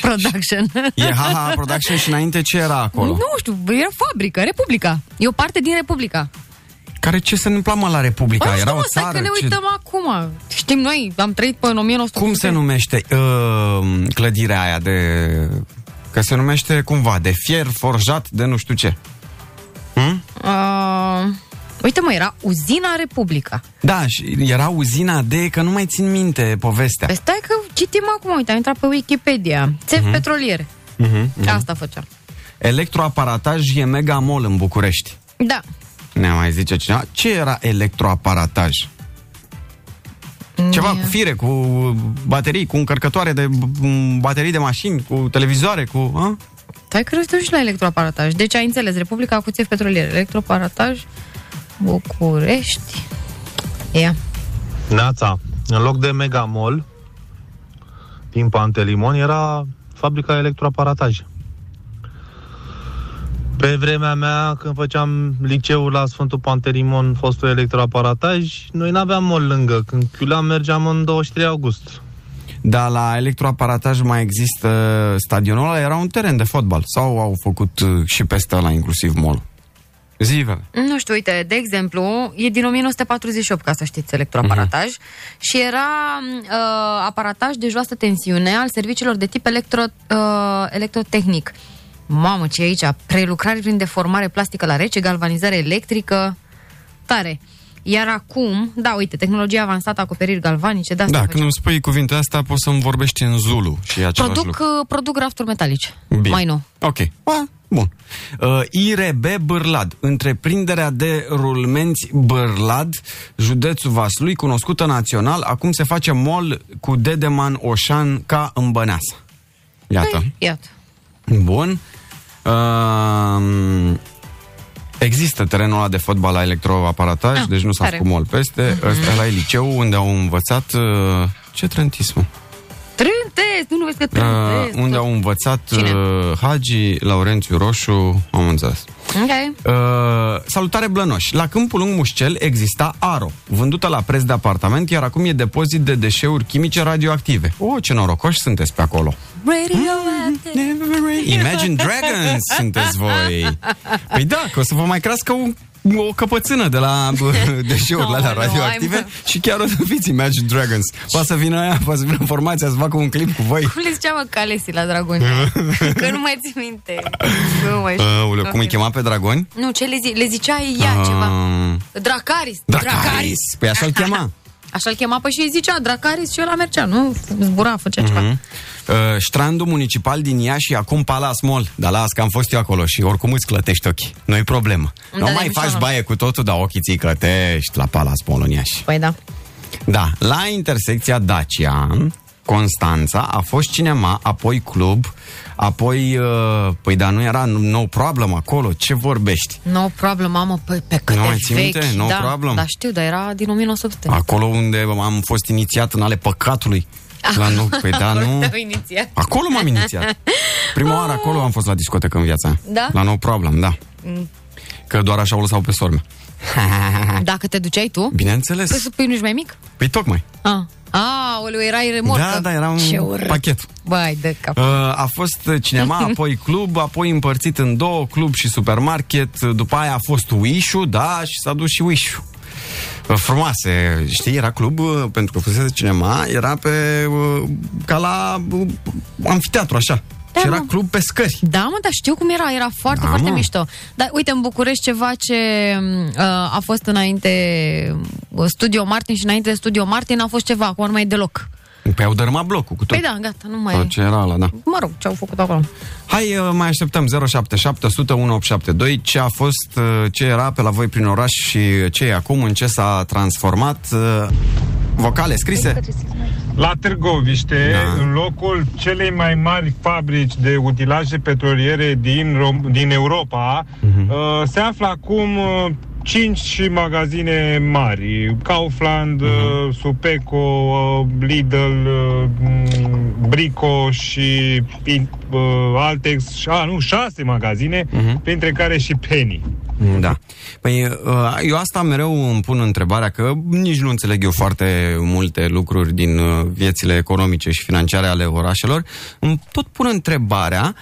Production. E HH Production și înainte ce era acolo? Nu știu, era fabrică, Republica. E o parte din Republica. Care ce se întâmpla mă la Republica? Bă, era știu, o stai țară? că ne ce- uităm acum. Știm noi, am trăit pe în 1900. Cum se numește uh, clădirea aia de... Că se numește cumva de fier forjat de nu știu ce. Hm? Uh, uite mă, era uzina Republica. Da, și era uzina de... Că nu mai țin minte povestea. Păi stai că citim acum, uite, am intrat pe Wikipedia. Țevi Mhm. petroliere. Mhm, mhm. Asta făcea. Electroaparataj e mega mall în București. Da. Ne mai zice cineva. Ce era electroaparataj? Ceva cu fire, cu baterii, cu încărcătoare de m, baterii de mașini, cu televizoare, cu... A? Stai că nu și la electroaparataj. Deci ai înțeles, Republica cu țevi petroliere. Electroaparataj, București. Ia. Neața, în loc de Mega Mall, din Pantelimon, era fabrica electroaparataj. Pe vremea mea, când făceam liceul la Sfântul Pantelimon, fostul electroaparataj, noi n-aveam mall lângă. Când chiuleam, mergeam în 23 august. Dar la electroaparataj mai există stadionul ăla, era un teren de fotbal. Sau au făcut uh, și peste ăla inclusiv mall. Zivele. Nu știu, uite, de exemplu, e din 1948, ca să știți, electroaparataj și era uh, aparataj de joasă tensiune al serviciilor de tip electro, uh, electrotehnic. Mamă, ce e aici? Prelucrare prin deformare plastică la rece, galvanizare electrică, tare. Iar acum, da, uite, tehnologia avansată, acoperiri galvanice, de asta Da, facem. când îmi spui cuvintele astea, poți să-mi vorbești în Zulu și e același produc, lucru. uh, produc rafturi metalice. Bine. Mai nou. Ok. A, bun. Uh, IRB Bârlad, întreprinderea de rulmenți Bârlad, județul Vaslui, cunoscută național, acum se face mall cu Dedeman Oșan ca în Băneasa. Iată. Iată. Bun. Uh, există terenul ăla de fotbal la electroaparataj, Ah, deci nu s-a tare. făcut mall peste. Mhm. Ăsta la e liceu unde au învățat... Uh, ce trentism? Trântez, nu, nu vezi că Uh, trântez. unde au învățat Cine? uh, Hagi, Laurențiu Roșu, am înțeles. Ok. Uh, salutare Blănoș. La Câmpul Lung Mușcel exista Aro, vândută la preț de apartament, iar acum e depozit de deșeuri chimice radioactive. O, ce norocoși sunteți pe acolo. Imagine Dragons sunteți voi. Păi da, că o să vă mai crească un, o căpățână de la bă, deșeurile alea Aoleu, hai, radioactive mă. și chiar o să fiți Imagine Dragons. Poate să vină aia, poate să vină formația să facă un clip cu voi. Cum le zicea, mă, Calesi la Dragoni? că nu mai țin minte. Nu mai știu. Aoleu, cum îi chema pe dragoni? Nu, ce le, zi, le zicea ea ceva? Uh, Dracaris. Dracaris. Păi așa-l chema. Așa-l chema, păi și îi zicea Dracaris și ăla mergea, nu? Zbura, făcea ceva. Mhm. Uh, strandul municipal din Iași, acum Palace Mall. Dar las că am fost eu acolo și oricum îți clătești ochii. Nu-i problemă. Da, nu de mai mișto, faci nu. baie cu totul, dar ochii ți clătești la Palace Mall în Iași. Păi da. Da, la intersecția Dacia, Constanța, a fost cinema, apoi club, apoi... Uh, păi da, nu era no problem acolo, ce vorbești? No problem, mamă, pe, pe cât Nu de mai ții vechi. minte? No da, problem. Da, știu, dar era din 1900. Acolo unde am fost inițiat în ale păcatului. La nu, păi da, nu... Te-au inițiat. Acolo m-am inițiat. Prima oară acolo am fost la discotecă în viața mea. Da? La no problem, da. Mm. Că doar așa o lăsau pe sorme. Dacă te duceai tu? Bineînțeles. Păi, păi nu ești mai mic? Păi tocmai. Ah. Ah, oleu, erai remorcă. Da, da, era un Ce urât. pachet. Bai, de cap. Uh, a fost cinema, apoi club, apoi împărțit în două, club și supermarket, după aia a fost wish da, și s-a dus și wish Frumoase, știi, era club, uh, pentru că fusese cinema, era pe, uh, ca la uh, amfiteatru, așa. Da, și era mă. club pe scări. Da, mă, dar știu cum era, era foarte, Da, foarte mă. mișto. Dar uite, în București ceva ce uh, a fost înainte uh, Studio Martin și înainte de Studio Martin a fost ceva, acum nu mai e deloc. Păi au dărâmat blocul cu tot. Păi da, gata, nu mai Tot e. ce era ăla, da. Mă rog, ce au făcut acolo. Hai, uh, mai așteptăm 077 100 1872 ce a fost, uh, ce era pe la voi prin oraș și ce e acum, în ce s-a transformat. uh, Vocale scrise? La Târgoviște, Da. în locul celei mai mari fabrici de utilaje petroliere din, Rom- din Europa, Mhm. uh, se află acum uh, cinci magazine mari. Kaufland, Mhm. uh, Supeco, uh, Lidl, uh, m, Brico și pin- uh, Altex, și- a, nu, șase magazine, Mhm. printre care și Penny. Da. Păi uh, eu asta mereu îmi pun întrebarea că nici nu înțeleg eu foarte multe lucruri din uh, viețile economice și financiare ale orașelor. Îmi tot pun întrebarea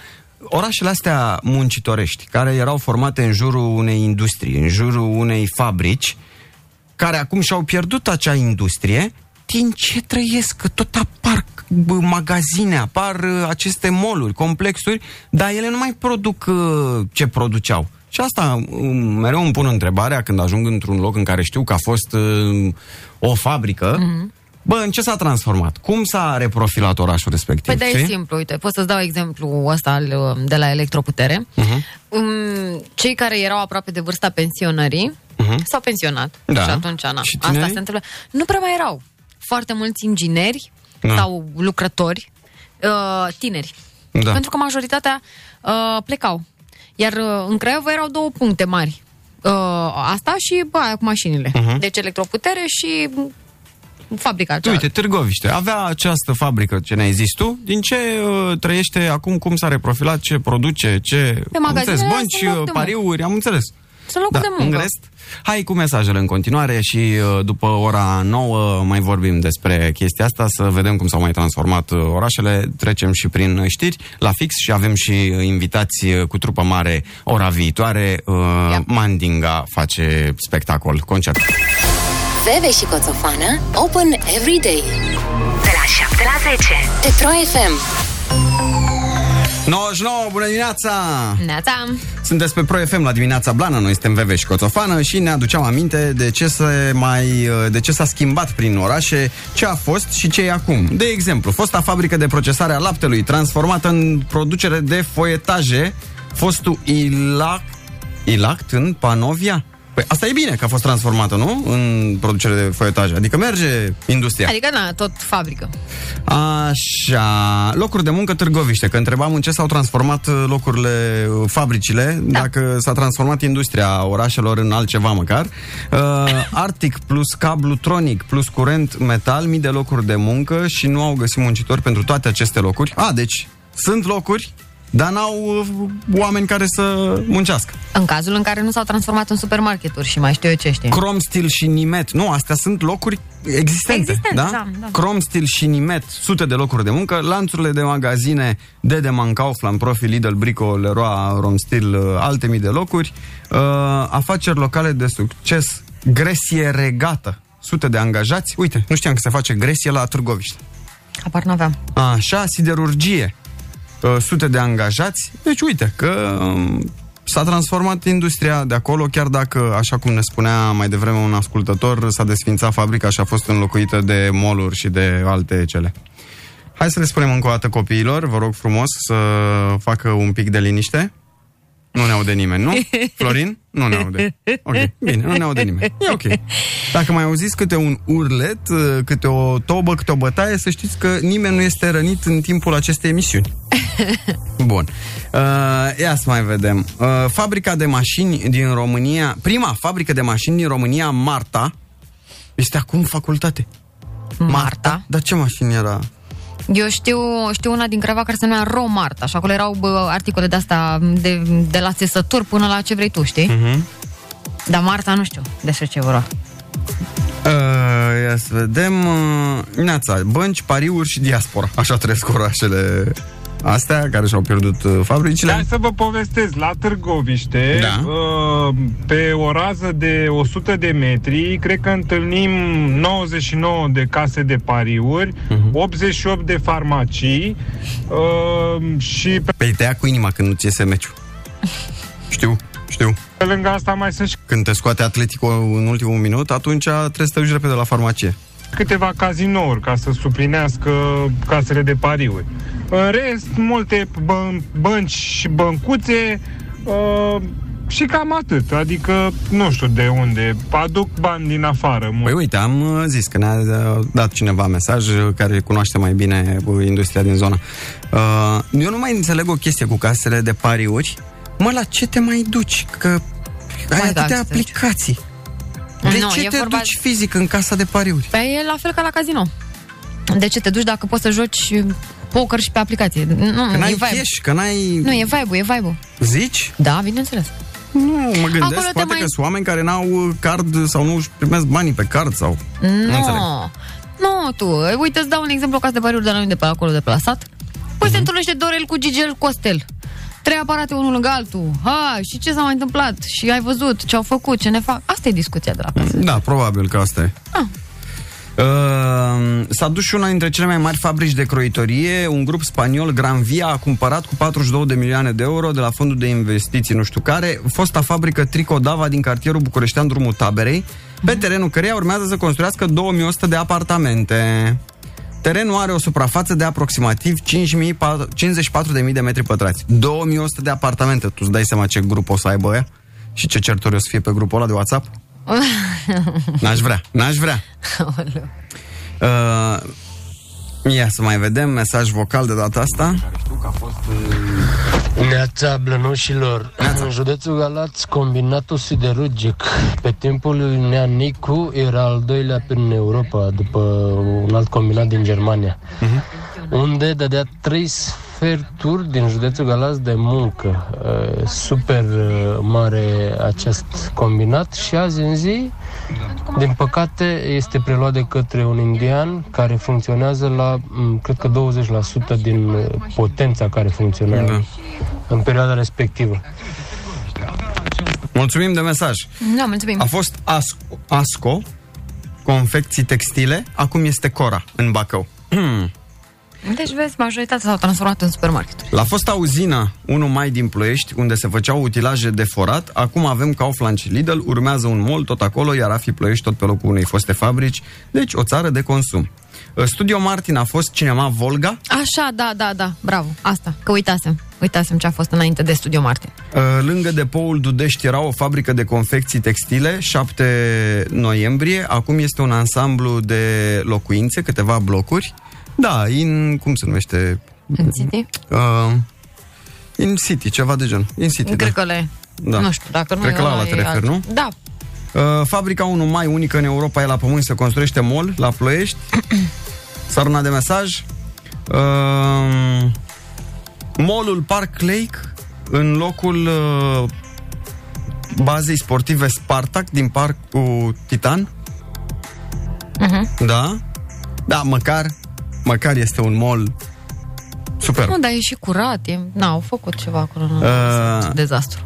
orașele astea muncitorești, care erau formate în jurul unei industrii, în jurul unei fabrici, care acum și-au pierdut acea industrie, din ce trăiesc? Că tot apar bă, magazine, apar uh, aceste moluri, complexuri, dar ele nu mai produc uh, ce produceau. Și asta um, mereu îmi pun întrebarea când ajung într-un loc în care știu că a fost uh, o fabrică, Mhm. Bă, în ce s-a transformat? Cum s-a reprofilat orașul respectiv? Păi da, e știi? simplu, uite, pot să-ți dau exemplu ăsta al, uh, de la electroputere. Mhm. Um, cei care erau aproape de vârsta pensionării Mhm. s-au pensionat. Da. Și atunci, na, Și asta tinerii? se întâmplă. Nu prea mai erau foarte mulți ingineri Da. sau lucrători uh, tineri. Da. Pentru că majoritatea uh, plecau. Iar uh, în Craiova erau două puncte mari. Uh, asta și bă, aia cu mașinile. Mhm. Deci electroputere și mm, fabrica aceea. Uite, Târgoviște, avea această fabrică ce ne-ai zis tu, din ce uh, trăiește acum, cum s-a reprofilat, ce produce, ce... Pe am magazinele înțeles, alea bănci, sunt loc uh, de pariuri, am înțeles. Sunt locuri de muncă. În rest, hai cu mesajele în continuare și uh, după ora 9 mai vorbim despre chestia asta, să vedem cum s-au mai transformat uh, orașele. Trecem și prin știri la fix și avem și uh, invitați uh, cu trupă mare ora viitoare. Uh, Mandinga face spectacol, concert. Veve și Coțofană Open every day De la 7 la 10 Petro FM 99, bună dimineața! Neața! Sunteți pe Pro FM la dimineața blană, noi suntem Veve și Coțofană și ne aduceam aminte de ce, se mai, de ce s-a schimbat prin orașe, ce a fost și ce e acum. De exemplu, fosta fabrică de procesare a laptelui transformată în producere de foietaje, fostul Ilac, Ilact în Panovia. Păi asta e bine că a fost transformată, nu? În producere de foietaje. Adică merge industria. Adică, na, tot fabrică. Așa, locuri de muncă Târgoviște, că întrebam în ce s-au transformat uh, locurile, uh, fabricile, da. dacă s-a transformat industria orașelor în altceva măcar. Uh, Arctic plus cablu tronic plus curent metal, mii de locuri de muncă și nu au găsit muncitori pentru toate aceste locuri. A, deci sunt locuri, dar n-au uh, oameni care să muncească. În cazul în care nu s-au transformat în supermarketuri și mai știu eu ce știi. Crom Steel și Nimet. Nu, astea sunt locuri existente. Existente, da? da, da. Crom Steel și Nimet, sute de locuri de muncă, lanțurile de magazine Dedeman, Kaufland, Profi, Lidl, Brico, Leroy, Romstil, uh, alte mii de locuri, uh, afaceri locale de succes, gresie regată, sute de angajați. Uite, nu știam că se face gresie la Târgoviște. Apar n-aveam. Așa, siderurgie, uh, sute de angajați. Deci uite că um, s-a transformat industria de acolo, chiar dacă, așa cum ne spunea mai devreme un ascultător, s-a desfințat fabrica și a fost înlocuită de moluri și de alte cele. Hai să le spunem încă o dată copiilor, vă rog frumos să facă un pic de liniște. Nu ne aude nimeni, nu? Florin? Nu ne aude. Ok, bine, nu ne aude nimeni. E ok. Dacă mai auziți câte un urlet, câte o tobă, câte o bătaie, să știți că nimeni nu este rănit în timpul acestei emisiuni. Bun. Uh, ia să mai vedem. Uh, fabrica de mașini din România, prima fabrică de mașini din România, Marta, este acum facultate. Marta? Dar ce mașini era? Eu știu, știu una din Craiova care se numea Romarta și acolo erau bă, articole de asta de, de la țesături până la ce vrei tu, știi? Uh-huh. Dar Marta nu știu despre ce vorba. Uh, ia să vedem. Uh, neața, bănci, pariuri și diaspora. Așa trăiesc orașele astea care și-au pierdut uh, fabricile. Hai să vă povestesc, la Târgoviște, Da. uh, pe o rază de 100 de metri, cred că întâlnim 99 de case de pariuri, Mhm. 88 de farmacii uh, și pe Păi te ia cu inima când nu ți iese meciul. Știu, știu. pe lângă asta mai sunt și Când te scoate Atletico în ultimul minut, atunci trebuie să te duci repede la farmacie. Câteva cazinouri ca să suplinească casele de pariuri. În rest, multe băn- bănci și băncuțe uh, și cam atât. Adică, nu știu de unde, aduc bani din afară. Păi uite, am uh, zis că ne-a uh, dat cineva mesaj uh, care cunoaște mai bine uh, industria din zonă. Uh, eu nu mai înțeleg o chestie cu casele de pariuri. Mă, la ce te mai duci? Că ai Mai atâtea da, aplicații. De Nu, ce e te vorba- duci fizic în casa de pariuri? Păi e la fel ca la casino. De ce te duci dacă poți să joci poker și pe aplicație? Nu, Că e n-ai vibe. cash, că n-ai... Nu, e vibe e vibe Zici? Da, bineînțeles. Nu, mă gândesc, Acolo te poate mai- că sunt oameni care n-au uh, card sau nu își primesc banii pe card sau... Nu înțeleg. Nu. Nu, tu. Uite, îți dau un exemplu ca de pariuri de la noi de pe acolo, de pe la sat. Păi se întâlnește Dorel cu Gigel Costel. Trei aparate unul lângă altul. Ha, și ce s-a mai întâmplat? Și ai văzut ce au făcut, ce ne fac? Asta e discuția de la casă. Da, probabil că asta e. Ah. Uh, s-a dus și una dintre cele mai mari fabrici de croitorie. Un grup spaniol, Granvia, a cumpărat cu 42 de milioane de euro de la fondul de investiții nu știu care, fosta fabrică Tricodava din cartierul Bucureștean, drumul Taberei, pe terenul căreia urmează să construiască 2100 de apartamente. Terenul are o suprafață de aproximativ 54.000 de metri pătrați. 2100 de apartamente. Tu îți dai seama ce grup o să aibă ăia? Și ce certuri o să fie pe grupul ăla de WhatsApp? N-aș vrea, n-aș vrea. Uh, ia să mai vedem mesaj vocal de data asta. Neața blănoșilor, în județul Galați, combinatul siderurgic. Pe timpul lui Nea Nicu era al doilea prin Europa, după un alt combinat din Germania, unde dădea trei sferturi din județul Galați de muncă. Uh, Super uh, mare acest combinat. Și azi în zi, din păcate, este preluat de către un indian care funcționează la, m, cred că 20% din uh, potența care funcționa Da. în perioada respectivă. Mulțumim de mesaj. Da, mulțumim. A fost Asco, Asco confecții textile, acum este Cora în Bacău. Deci, vezi, majoritatea s-au transformat în supermarket. La fosta uzină 1 mai din Ploiești, unde se făceau utilaje de forat, acum avem Kaufland și Lidl, urmează un mall tot acolo, iar Afi Ploiești tot pe locul unei foste fabrici, deci o țară de consum. Studio Martin a fost cinema Volga, Așa, da, da, da, bravo, asta, că uitasem. Uitasem ce a fost înainte de Studio Martin. Uh, Lângă depoul Dudești era o fabrică de confecții textile, 7 noiembrie. Acum este un ansamblu de locuințe, câteva blocuri. Da, in, cum se numește? În City? Uh, in City, ceva de gen. In City, Cred da. că le... Da. Nu știu, dacă nu Cred e că la ăla, ăla te e referi, alt- nu? Da. Uh, fabrica 1 mai, unică în Europa, e la pământ, se construiește mall la Ploiești. S-a runat de mesaj. Uh, Mallul Park Lake, în locul uh, bazei sportive Spartak din Parcul Titan. Uh-huh. Da? Da, măcar, măcar este un mall super. Nu, dar e și curat. E... Na, au făcut ceva acolo. Nu, Uh, dezastru.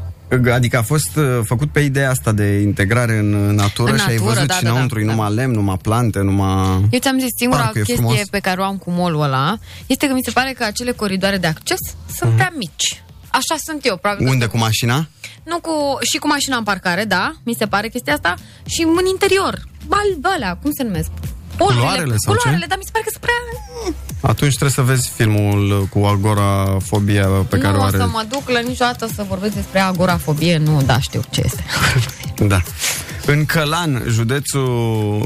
Adică a fost uh, făcut pe ideea asta de integrare în natură În și ai natură, văzut da, și da, da, înăuntru, e da. numai lemn, numai plante, numai... Eu ți-am zis, singura Parcul e chestie frumos. pe care o am cu molul ăla este că mi se pare că acele coridoare de acces sunt prea mici. Așa sunt eu, probabil. că- Mhm. Unde cu mașina? Nu cu, și cu mașina în parcare, da, mi se pare chestia asta, și în interior. Bal, alea, cum se numesc? Polurile, Culoarele sau ce? Culoarele, dar mi se pare că sunt prea... Atunci trebuie să vezi filmul cu agorafobia pe care nu o o are. să mă duc la niciodată să vorbesc despre agorafobie, nu, da, știu ce este. Da. În Călan, județul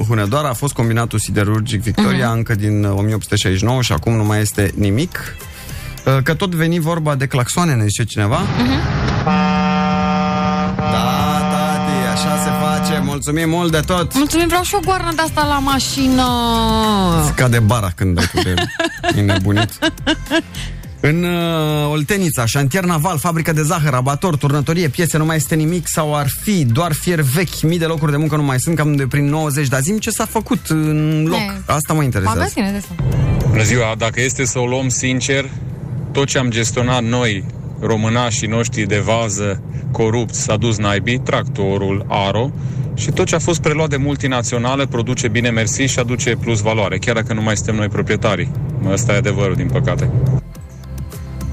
Hunedoara, a fost combinatul siderurgic Victoria Mhm. încă din 1869 și acum nu mai este nimic. Uh, Că tot veni vorba de claxoane, ne zice cineva. Da, Mulțumim mult de tot. Mulțumim, vreau și o goarnă de asta la mașină. Scade bara când dai tu de e nebunit. În uh, Oltenița, șantier naval, fabrică de zahăr, abator, turnătorie, piese, nu mai este nimic sau ar fi doar fier vechi, mii de locuri de muncă nu mai sunt, cam de prin 90, dar zim ce s-a făcut în loc. E. Asta mă interesează. Magazine de asta. Bună ziua, dacă este să o luăm sincer, tot ce am gestionat noi, românașii noștri de vază, corupți, s-a dus naibii, tractorul, Aro, și tot ce a fost preluat de multinaționale produce bine mersi și aduce plus valoare, chiar dacă nu mai suntem noi proprietarii. Asta e adevărul, din păcate.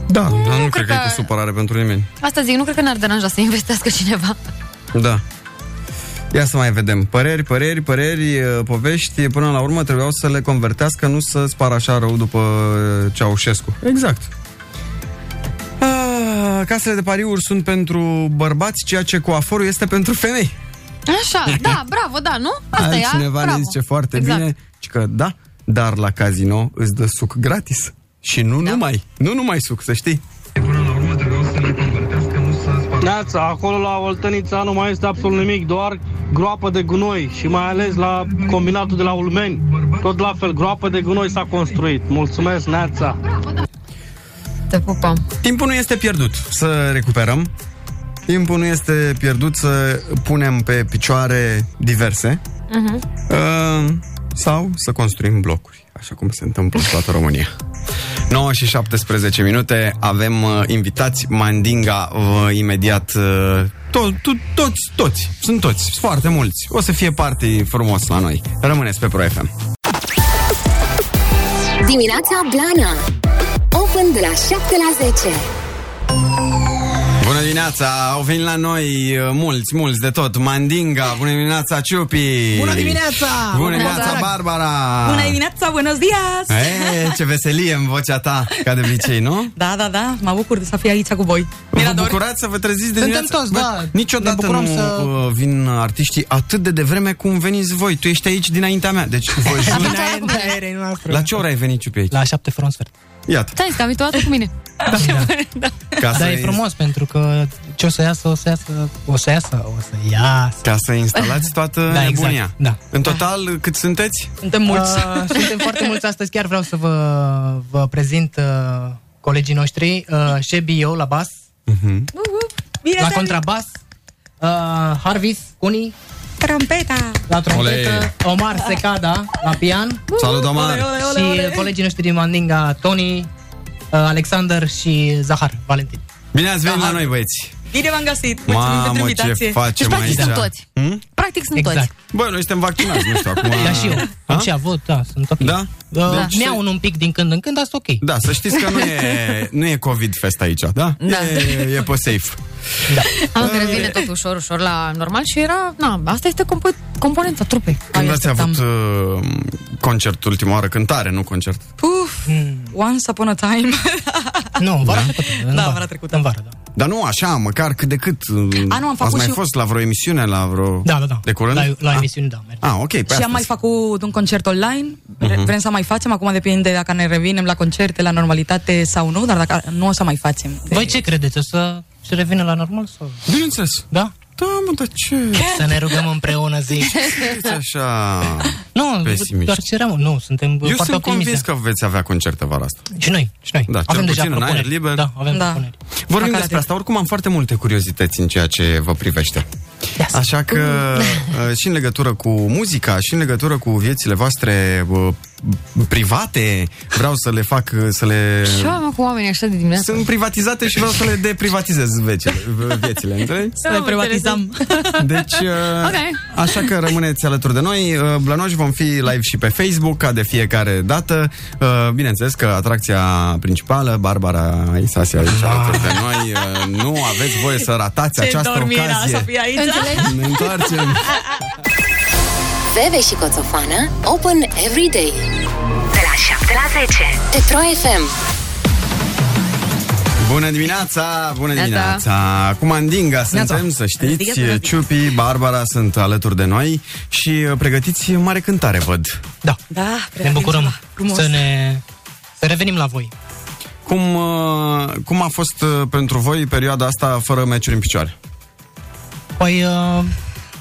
Da, dar nu cred cred că e că- cu supărare pentru nimeni. Asta zic, nu cred că ne-ar deranja să investească cineva. Da. Ia să mai vedem. Păreri, păreri, păreri, uh, povești, până la urmă trebuiau să le convertească, nu să spară așa rău după uh, Ceaușescu. Exact. Ah, casele de pariuri sunt pentru bărbați, ceea ce coaforul este pentru femei. Așa, da, bravo, da, nu? Asta e, Altcineva bravo. ne zice foarte exact. bine ci că da, dar la casino îți dă suc gratis. Și nu Da. numai, nu numai suc, să știi. Neața, acolo la Oltenița nu mai este absolut nimic, doar groapă de gunoi și mai ales la combinatul de la Ulmeni. Tot la fel, groapă de gunoi s-a construit. Mulțumesc, Neața! Te pupăm. Timpul nu este pierdut. Să recuperăm. Timpul nu este pierdut să punem pe picioare diverse Uh-huh. uh, sau să construim blocuri, așa cum se întâmplă în toată România. 9 și 17 minute, avem uh, invitați Mandinga uh, imediat uh, to- to- toți, toți, sunt toți, sunt foarte mulți. O să fie parte frumos la noi. Rămâneți pe Pro FM. Dimineața Blana Open de la 7 la 10 Bună dimineața, au venit la noi uh, mulți, mulți de tot. Mandinga, bună dimineața, Ciupi! Bună dimineața! Bună dimineața, Barbara! Bună dimineața, buenos dias! E, ce veselie în vocea ta, ca de obicei, nu? Da, da, da, mă bucur de să fie aici cu voi. Vă bucurați să vă treziți de Suntem dimineață? toți, da. Ne Niciodată bucurăm nu să- uh, vin artiștii atât de devreme cum veniți voi. Tu ești aici dinaintea mea, deci vă jur. Înainte noastră. La ce oră ai venit, Ciupi, aici? La șapte fără un sfert. Iată. Stai, că am venit o dată cu mine. Ca Da, să e frumos pentru că ce o să iasă, o să iasă, o să iasă, o să iasă. Ca să instalați toată Da, exact, nebunia. da. În total, cât sunteți? Suntem mulți. Uh, suntem foarte mulți astăzi. Chiar vreau să vă, vă prezint uh, colegii noștri. Uh, Shebi, eu la bas. Mhm. la contrabas. Uh, Harvis, Cuni. Trompeta. La trompetă. Ole. Omar Secada la pian. Salut, Omar. Ole, ole, ole, și uh, colegii noștri din Mandinga, Tony, uh, Alexander și Zahar, Valentin. Bine ați venit la noi, băieți. Bine v-am găsit. Mulțumim Mamă, pentru ce invitație. facem Deci, practic, aici? sunt toți. Hmm? Practic sunt Exact. toți. Bă, noi suntem vaccinați, nu știu, acum... Da, și eu. Am și avut, da, sunt ok. Da? Uh, Deci Mi-au un, un pic din când în când, dar sunt ok. Da, să știți că nu e, nu e COVID fest aici, da? Da. E, e pe safe. Da. Am că revine tot ușor, ușor la normal și era, na, asta este compo- componenta trupei. Când ați avut uh, concert ultima oară? Cântare, nu concert. Uf, once upon a time. nu, în vara trecută. În Da, vara vara trecută. În vară, da. Dar nu așa, măcar cât de cât. uh, A, nu, am Ați făcut mai și- fost la vreo emisiune, la vreo... Da, da, da. De curând? La, la Ah. emisiuni, da. merg. Ah, ok, pe și astăzi. am mai făcut un concert online. Mhm. Vrem să mai facem, acum depinde dacă ne revenim la concerte, la normalitate sau nu, dar dacă nu o să mai facem. Voi ce credeți? O să se revină la normal? Sau? Bineînțeles. Da? Da, mă, dar ce? Să ne rugăm împreună, zic. Sunteți așa... Nu, pesimiști. doar ceream. Nu, suntem Eu foarte sunt optimiști. convins că veți avea concerte vara asta. Și noi, și noi. Da, avem cel deja puțin în aer propuneri. liber. Da, avem Da. propuneri. Vorbim Măcar despre atât. asta. Oricum am foarte multe curiozități în ceea ce vă privește. Așa că uh, și în legătură cu muzica, și în legătură cu viețile voastre uh, private, vreau să le fac, uh, să le... Ce am cu oamenii așa de dimineață? Sunt privatizate și vreau să le deprivatizez viețile, viețile înțelegi? Să le privatizăm. Deci, uh, Ok. așa că rămâneți alături de noi. Uh, Blănoși vom fi live și pe Facebook, ca de fiecare dată. Uh, Bineînțeles că atracția principală, Barbara Isasi aici alături de noi, uh, nu aveți voie să ratați această ocazie. aici. Înțelegi? Ne întoarcem. Veve și Coțofană Open every day De la 7 la 10 Pe Pro FM Bună dimineața, bună Neața. dimineața. Cu Mandinga suntem, să știți. Bună dimineața. Ciupi, Barbara sunt alături de noi și uh, pregătiți mare cântare, văd. Da, Da, ne bucurăm Frumos. să ne să revenim la voi. Cum, uh, cum a fost uh, pentru voi perioada asta fără meciuri în picioare? Păi, uh,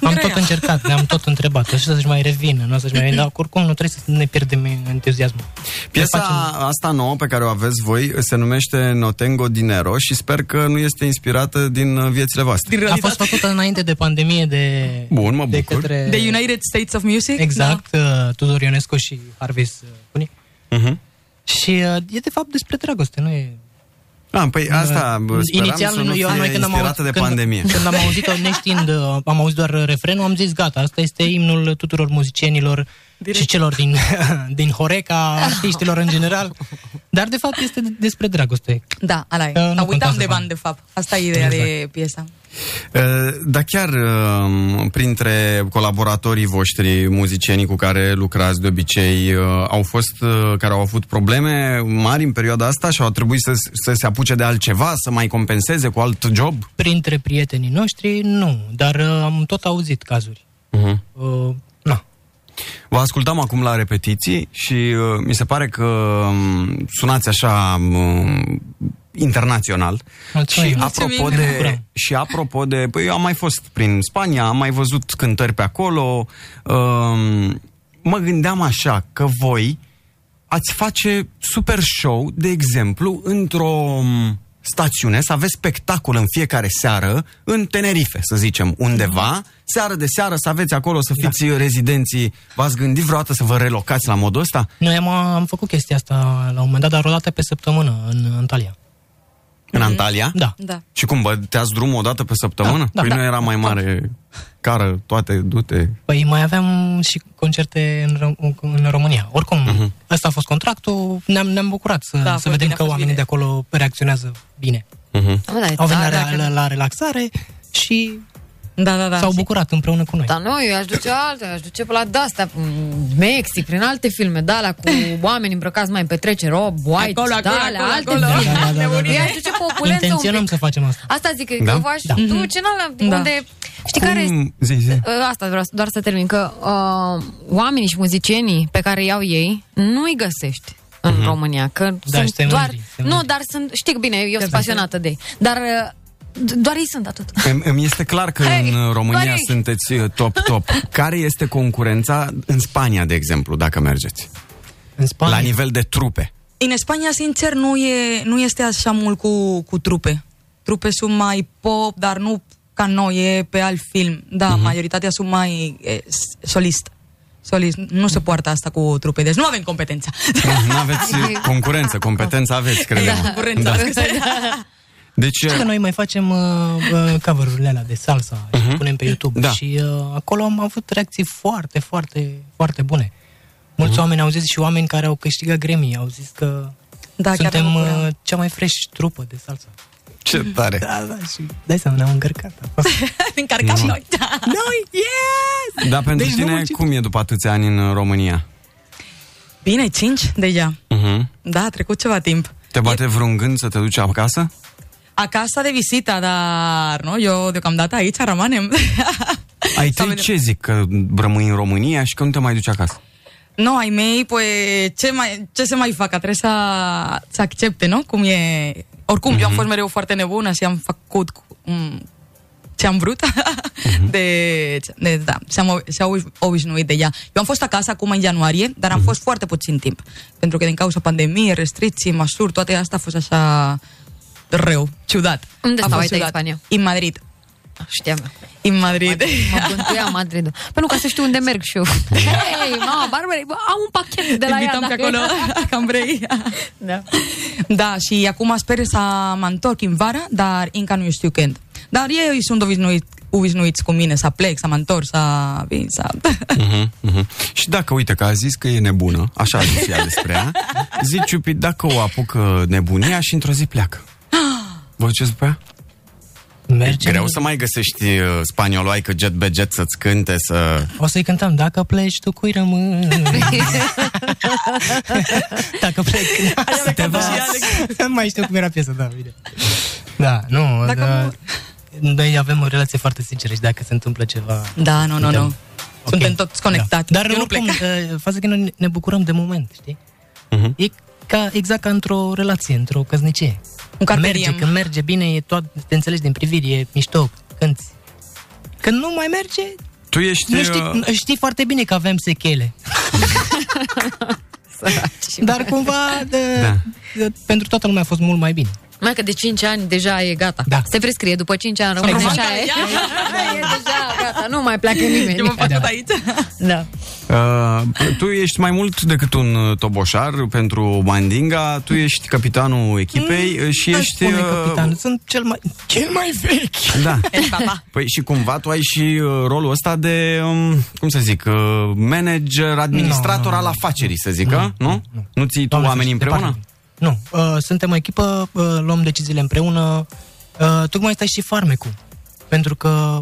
am Grea. tot încercat, ne-am tot întrebat. O să-și mai revină, nu o să-și mai revină, dar oricum nu trebuie să ne pierdem entuziasmul. Piesa Ne facem- asta nouă pe care o aveți voi se numește Notengo Dinero și sper că nu este inspirată din uh, viețile voastre. A fost făcută înainte de pandemie de, Bun, mă de bucur. către... The United States of Music? Exact, uh, Tudor Ionescu și Harvis uh, Cuni. Mhm. Și uh, e de fapt despre dragoste, nu e... Ah, păi asta bă, speram Inițial, să nu eu, fie noi când am, inspirată auzit, de pandemie. când, când am auzit-o neștiind, uh, am auzit doar refrenul, am zis gata, asta este imnul tuturor muzicienilor și celor din, din Horeca, artiștilor în general. Dar de fapt este despre dragoste. Da, ala e. Că nu Dar uitam contează de bani. bani, de fapt. Asta e ideea Exact. de piesa. Uh, Dar chiar uh, printre colaboratorii voștri, muzicienii cu care lucrați de obicei, uh, au fost uh, care au avut probleme mari în perioada asta și au trebuit să, să se apuce de altceva, să mai compenseze cu alt job? Printre prietenii noștri, nu, dar uh, am tot auzit cazuri. Uh-huh. Uh, na. Vă ascultam acum la repetiții și uh, mi se pare că um, sunați așa um, internațional. Mulțumim. Și Mulțumim. apropo Ne de bucurăm. și apropo de, păi eu am mai fost prin Spania, am mai văzut cântări pe acolo. Um, mă gândeam așa că voi ați face super show, de exemplu, într-o um, stațiune, să aveți spectacol în fiecare seară în Tenerife, să zicem, undeva, seară de seară să aveți acolo, să fiți da. rezidenții. V-ați gândit vreodată să vă relocați la modul ăsta? Noi am, am făcut chestia asta la un moment dat, dar o dată pe săptămână în Antalya. În Antalya? Da. Da. Și cum, băteați drumul o dată pe săptămână? Da, da, păi da. nu era mai mare cară, toate, du-te. Păi mai aveam și concerte în, Ro- în România. Oricum, Mhm. uh-huh. ăsta a fost contractul, ne-am, ne-am bucurat să, Da, a să fost vedem bine, a că fost oamenii bine. de acolo reacționează bine. Uh-huh. Da, da, Au venit da, la, dacă- la, la relaxare și Da, da, da. s-au și- bucurat împreună cu noi. Dar nu, eu aș duce alte, aș duce pe la de-astea, în Mexic, prin alte filme, de alea cu oameni îmbrăcați mai în petrecere, Rob White, Acolo, de acolo, alea, acolo, alte acolo. filme. Da, da, da, da. Eu aș duce pe opulență un Intenționăm pic. să facem asta. Asta zic, că Da? eu v-aș Da. duce în alea, Da. unde... Știi care este? Cum, zi, zi. Uh, Asta vreau să- doar să termin, că uh, oamenii și muzicienii pe care iau ei nu îi găsești în Mhm. România, că Da, sunt suntem doar... mândri, suntem Nu, mândri. dar sunt... Știi că bine, eu sunt pasionată de ei. Dar uh, d- doar ei sunt atât. Îmi, îmi este clar că Hei, în uh, România doar ei. sunteți uh, top-top. Care este concurența în Spania, de exemplu, dacă mergeți? În Spania. La nivel de trupe. În Spania, sincer, nu, e, nu este așa mult cu, cu trupe. Trupe sunt mai pop, dar nu ca noi, e pe alt film. Da, Mhm. uh-huh. majoritatea sunt mai e, s- solist. Solist. Nu se poartă asta cu trupe, deci nu avem competența. Nu aveți uh, concurență, competență aveți, credem. Da, concurența. Da. Deci, Știi că noi mai facem uh, uh, cover-urile alea de salsa și Mhm. punem pe YouTube Da. și uh, acolo am avut reacții foarte, foarte, foarte bune. Mulți Mhm. oameni au zis și oameni care au câștigat Grammy au zis că Da, chiar suntem ne bucurăm. uh, cea mai fresh trupă de salsa. ce tare. Da, da, și dai seama, ne-am încărcat. A fost... Încărcam Nu. noi. noi, yes! Dar pentru Deci nu tine, muncit. cum e după atâția ani în România? Bine, cinci deja. Uh-huh. Da, a trecut ceva timp. Te bate vreun gând să te duci acasă? Acasă de vizită, dar nu, eu deocamdată aici rămânem. Ai tăi vedem. ce zic? Că rămâi în România și că nu te mai duci acasă? Nu, ai mei, pues, ce, mai, ce se mai facă? Trebuie să, să accepte, nu? Cum e... Oricum, eu am fost mereu foarte nebună și am făcut um, ce am vrut. de, de, da, și-am, și-au obișnuit de ea. Eu am fost acasă acum în ianuarie, dar am fost foarte puțin timp. Pentru că din cauza pandemiei, restricții, măsuri, toate astea a fost așa rău, ciudat. Unde A stau fost ai tăi în ciudat. Spania? În Madrid. Știam. În Madrid. Mă bântuia Madridul. Păi nu, ca să știu unde merg și eu. Hei, mama, Barbara, bă, am un pachet de la Te ea. invităm pe dacă- acolo, cam vrei. Da. Da, și acum sper să mă întorc în vara, dar încă nu știu când. Dar ei sunt obișnuit, obișnuiți cu mine să plec, să mă întorc, să vin, să... Uh-huh, uh-huh. Și dacă, uite, că a zis că e nebună, așa a zis ea despre ea, zic, Ciupi, dacă o apucă nebunia și într-o zi pleacă. Vă duceți pe ea? Mergem. Greu să mai găsești uh, spanioloaică jet be jet să-ți cânte, să... O să-i cântăm, dacă pleci, tu cui rămâi. dacă plec, să te vas. Nu mai știu cum era piesa, da, bine. Da, nu, Dacă da, mor. noi avem o relație foarte sinceră și dacă se întâmplă ceva... Da, nu, nu, suntem- nu. Suntem toți conectați. Da. Dar Eu nu oricum, plec. uh, faza că noi ne bucurăm de moment, știi? Uh-huh. E ca, exact ca într-o relație, într-o căsnicie. Un carpe merge, diem. când merge bine, e tot, te înțelegi din priviri, e mișto, cânti. Când nu mai merge, Tu ești... nu știi, uh, știi foarte bine că avem sechele. Dar cumva, de, Da. de, pentru toată lumea a fost mult mai bine. Mai că de 5 ani deja e gata. Da. Se prescrie, după 5 ani rămâne Exact. așa. E, e deja gata, nu mai pleacă nimeni. Eu m-am făcut aici. Da. Uh, tu ești mai mult decât un uh, toboșar pentru Mandinga, tu ești capitanul echipei mm, și Aș ești... spune, uh, capitan, sunt cel mai, cel mai vechi. Da. Papa. Păi și cumva tu ai și uh, rolul ăsta de, um, cum să zic, uh, manager, administrator Nu, nu, al nu. afacerii, să zică, nu? Nu, nu? nu ții tu Doamne oamenii ferește, împreună? departe. Nu, uh, suntem o echipă, uh, luăm deciziile împreună. Uh, tocmai asta e și farmecul. Pentru că,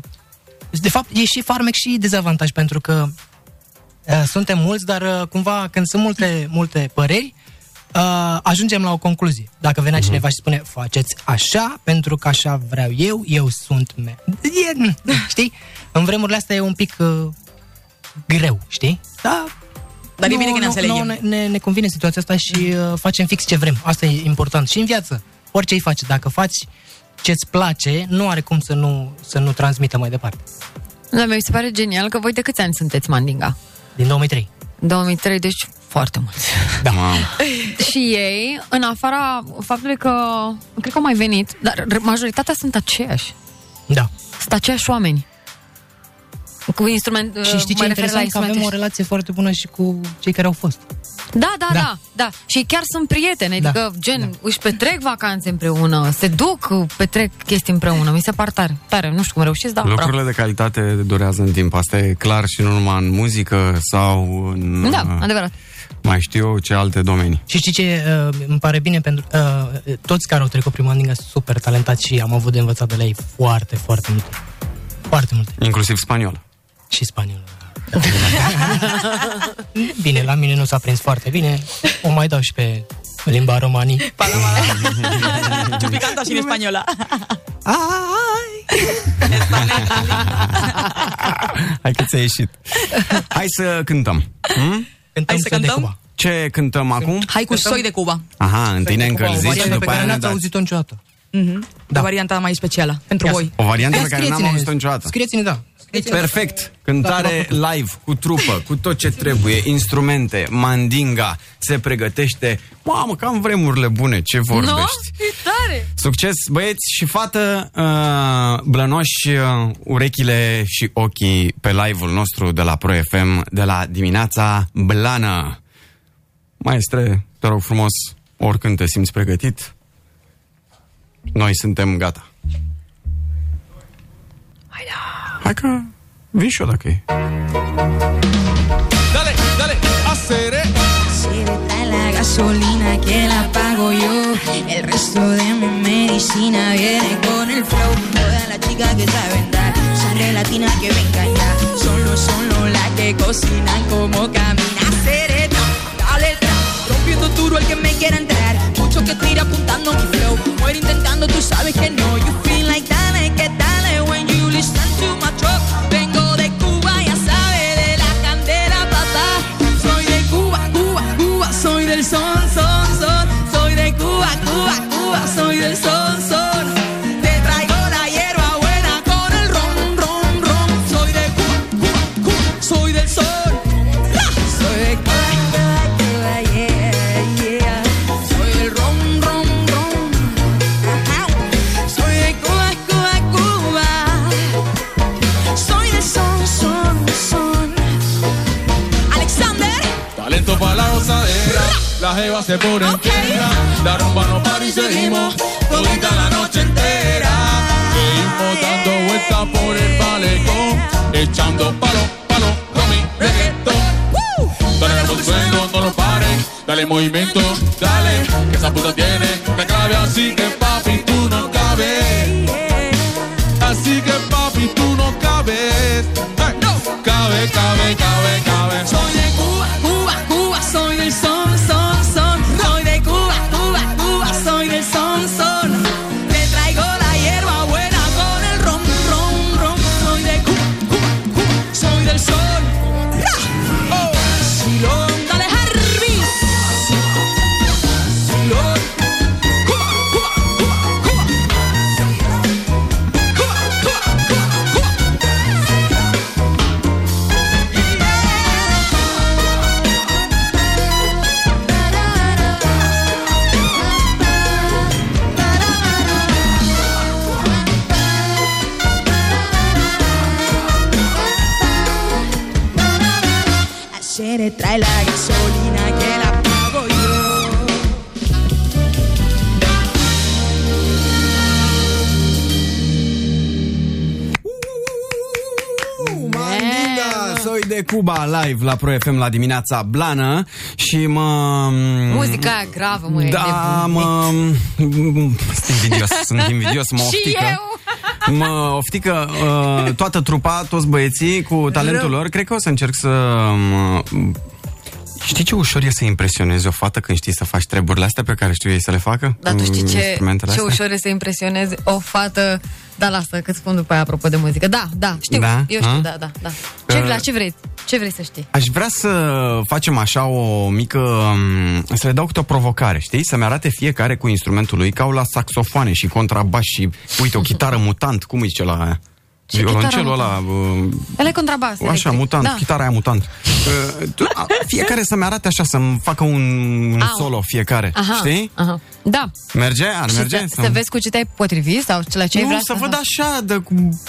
de fapt, e și farmec și dezavantaj, pentru că uh, suntem mulți, dar uh, cumva când sunt multe, multe păreri, uh, ajungem la o concluzie. Dacă venea cineva și spune, faceți așa, pentru că așa vreau eu, eu sunt me. E, știi? În vremurile astea e un pic uh, greu, știi? Da, Dar e bine că ne înțelegem. ne, ne, ne convine situația asta și uh, facem fix ce vrem. Asta e important. Și în viață, orice îi faci, dacă faci ce-ți place, nu are cum să nu, să nu transmită mai departe. Da, mi se pare genial că voi de câți ani sunteți Mandinga? Din 2003. 2003, deci Foarte mulți. Da. și ei, în afara faptului că, cred că au mai venit, dar majoritatea sunt aceiași. Da. Sunt aceiași oameni. Cu instrument, Și știi ce mă e refer la interesant? Că avem o instrumente. relație foarte bună și cu cei care au fost. Da, da, Da. da, da, Și chiar sunt prieteni, Da. adică gen, da. își petrec vacanțe împreună, se duc, petrec chestii împreună. Mi se par tare, tare, nu știu cum reușesc, dar bravo. Lucrurile de calitate durează în timp. Asta e clar și nu numai în muzică sau în... Da, uh, adevărat. Mai știu eu ce alte domenii. Și știi ce uh, îmi pare bine pentru uh, toți care au trecut prin Mandinga sunt super talentați și am avut de învățat de la ei foarte, foarte multe. Foarte multe. Inclusiv spaniol. Și spaniol. bine, la mine nu s-a prins foarte bine. O mai dau și pe limba romanii. Ciupi canta și în spaniolă. Hai că ți-a ieșit. Hai să cântăm. Hmm? Cântăm Hai să Soi de cântăm? Cuba. Ce cântăm acum? Hai cu soi de Cuba. Aha, întâi ne încălziți și Varianta pe după care aia ne n-ați dați. auzit-o niciodată. Mhm. Da. Varianta mai specială pentru Ia voi. O variantă Ia, pe care n-am scrieți-ne. auzit-o niciodată. Scrieți-ne, da. Scrieți-ne. Perfect. Cântare live, cu trupă, cu tot ce trebuie, instrumente, mandinga, se pregătește. Mamă, cam vremurile bune, ce vorbești. Nu? E tare! Succes, băieți și fată, uh, blănoși uh, urechile și ochii pe live-ul nostru de la Pro FM de la dimineața blană. Maestre, te rog frumos, oricând te simți pregătit, noi suntem gata. Hai că vin și eu dacă e. Dale, dale, acere. Si le trae la gasolina que la pago yo. El resto de mi medicina viene con el flow. Toda la chica que saben dar, sangre latina que venga ya. Solo, solo la que cocinan como camina. Serena, dale rompiendo duro el que me quiera entrar. Mucho que tira apuntando mi flow. Muere intentando, tú sabes que no. You to La jeva se pone entera. La rumba no para y seguimos. Todita la noche entera. Seguimos dando vueltas por el malecón. Echando palo, palo con mi reggaetón. Dale al suelo, no lo pares. Dale movimiento, dale. Que esa puta tiene la clave. Así que papi, tú no cabes. Así que papi, tú no cabes. Hey, Cuba live la Pro FM la dimineața blană și mă... Muzica aia gravă, măi. Da, nebun. mă... Sunt invidios, sunt invidios, mă Și oftică. eu. Mă oftică uh, toată trupa, toți băieții cu talentul Rău. lor. Cred că o să încerc să... Mă, Știi ce ușor e să impresionezi o fată când știi să faci treburile astea pe care știu ei să le facă? Dar tu știi În ce, instrumentele ce astea? ușor e să impresionezi o fată Da, lasă, că spun după aia apropo de muzică Da, da, știu, Da? eu știu, A? da, da, da Ce, Uh, la ce vrei? Ce vrei să știi? Aș vrea să facem așa o mică... m, Să le dau câte o provocare, știi? Să-mi arate fiecare cu instrumentul lui, ca au la saxofoane și contrabas și, uite, o chitară mutant, cum îi zice la aia? Ce Violoncelul chitară ăla... uh, Ele contrabas. Așa, electric. mutant, Da. chitara aia mutant. Uh, tu- a, fiecare să-mi arate așa, să-mi facă un, un Au. solo fiecare. Aha, Știi? Aha. Da. Merge? Ar Și merge? să, să vezi cu ce te-ai potrivit sau ce la ce ai nu, vrea să văd așa, de, cu-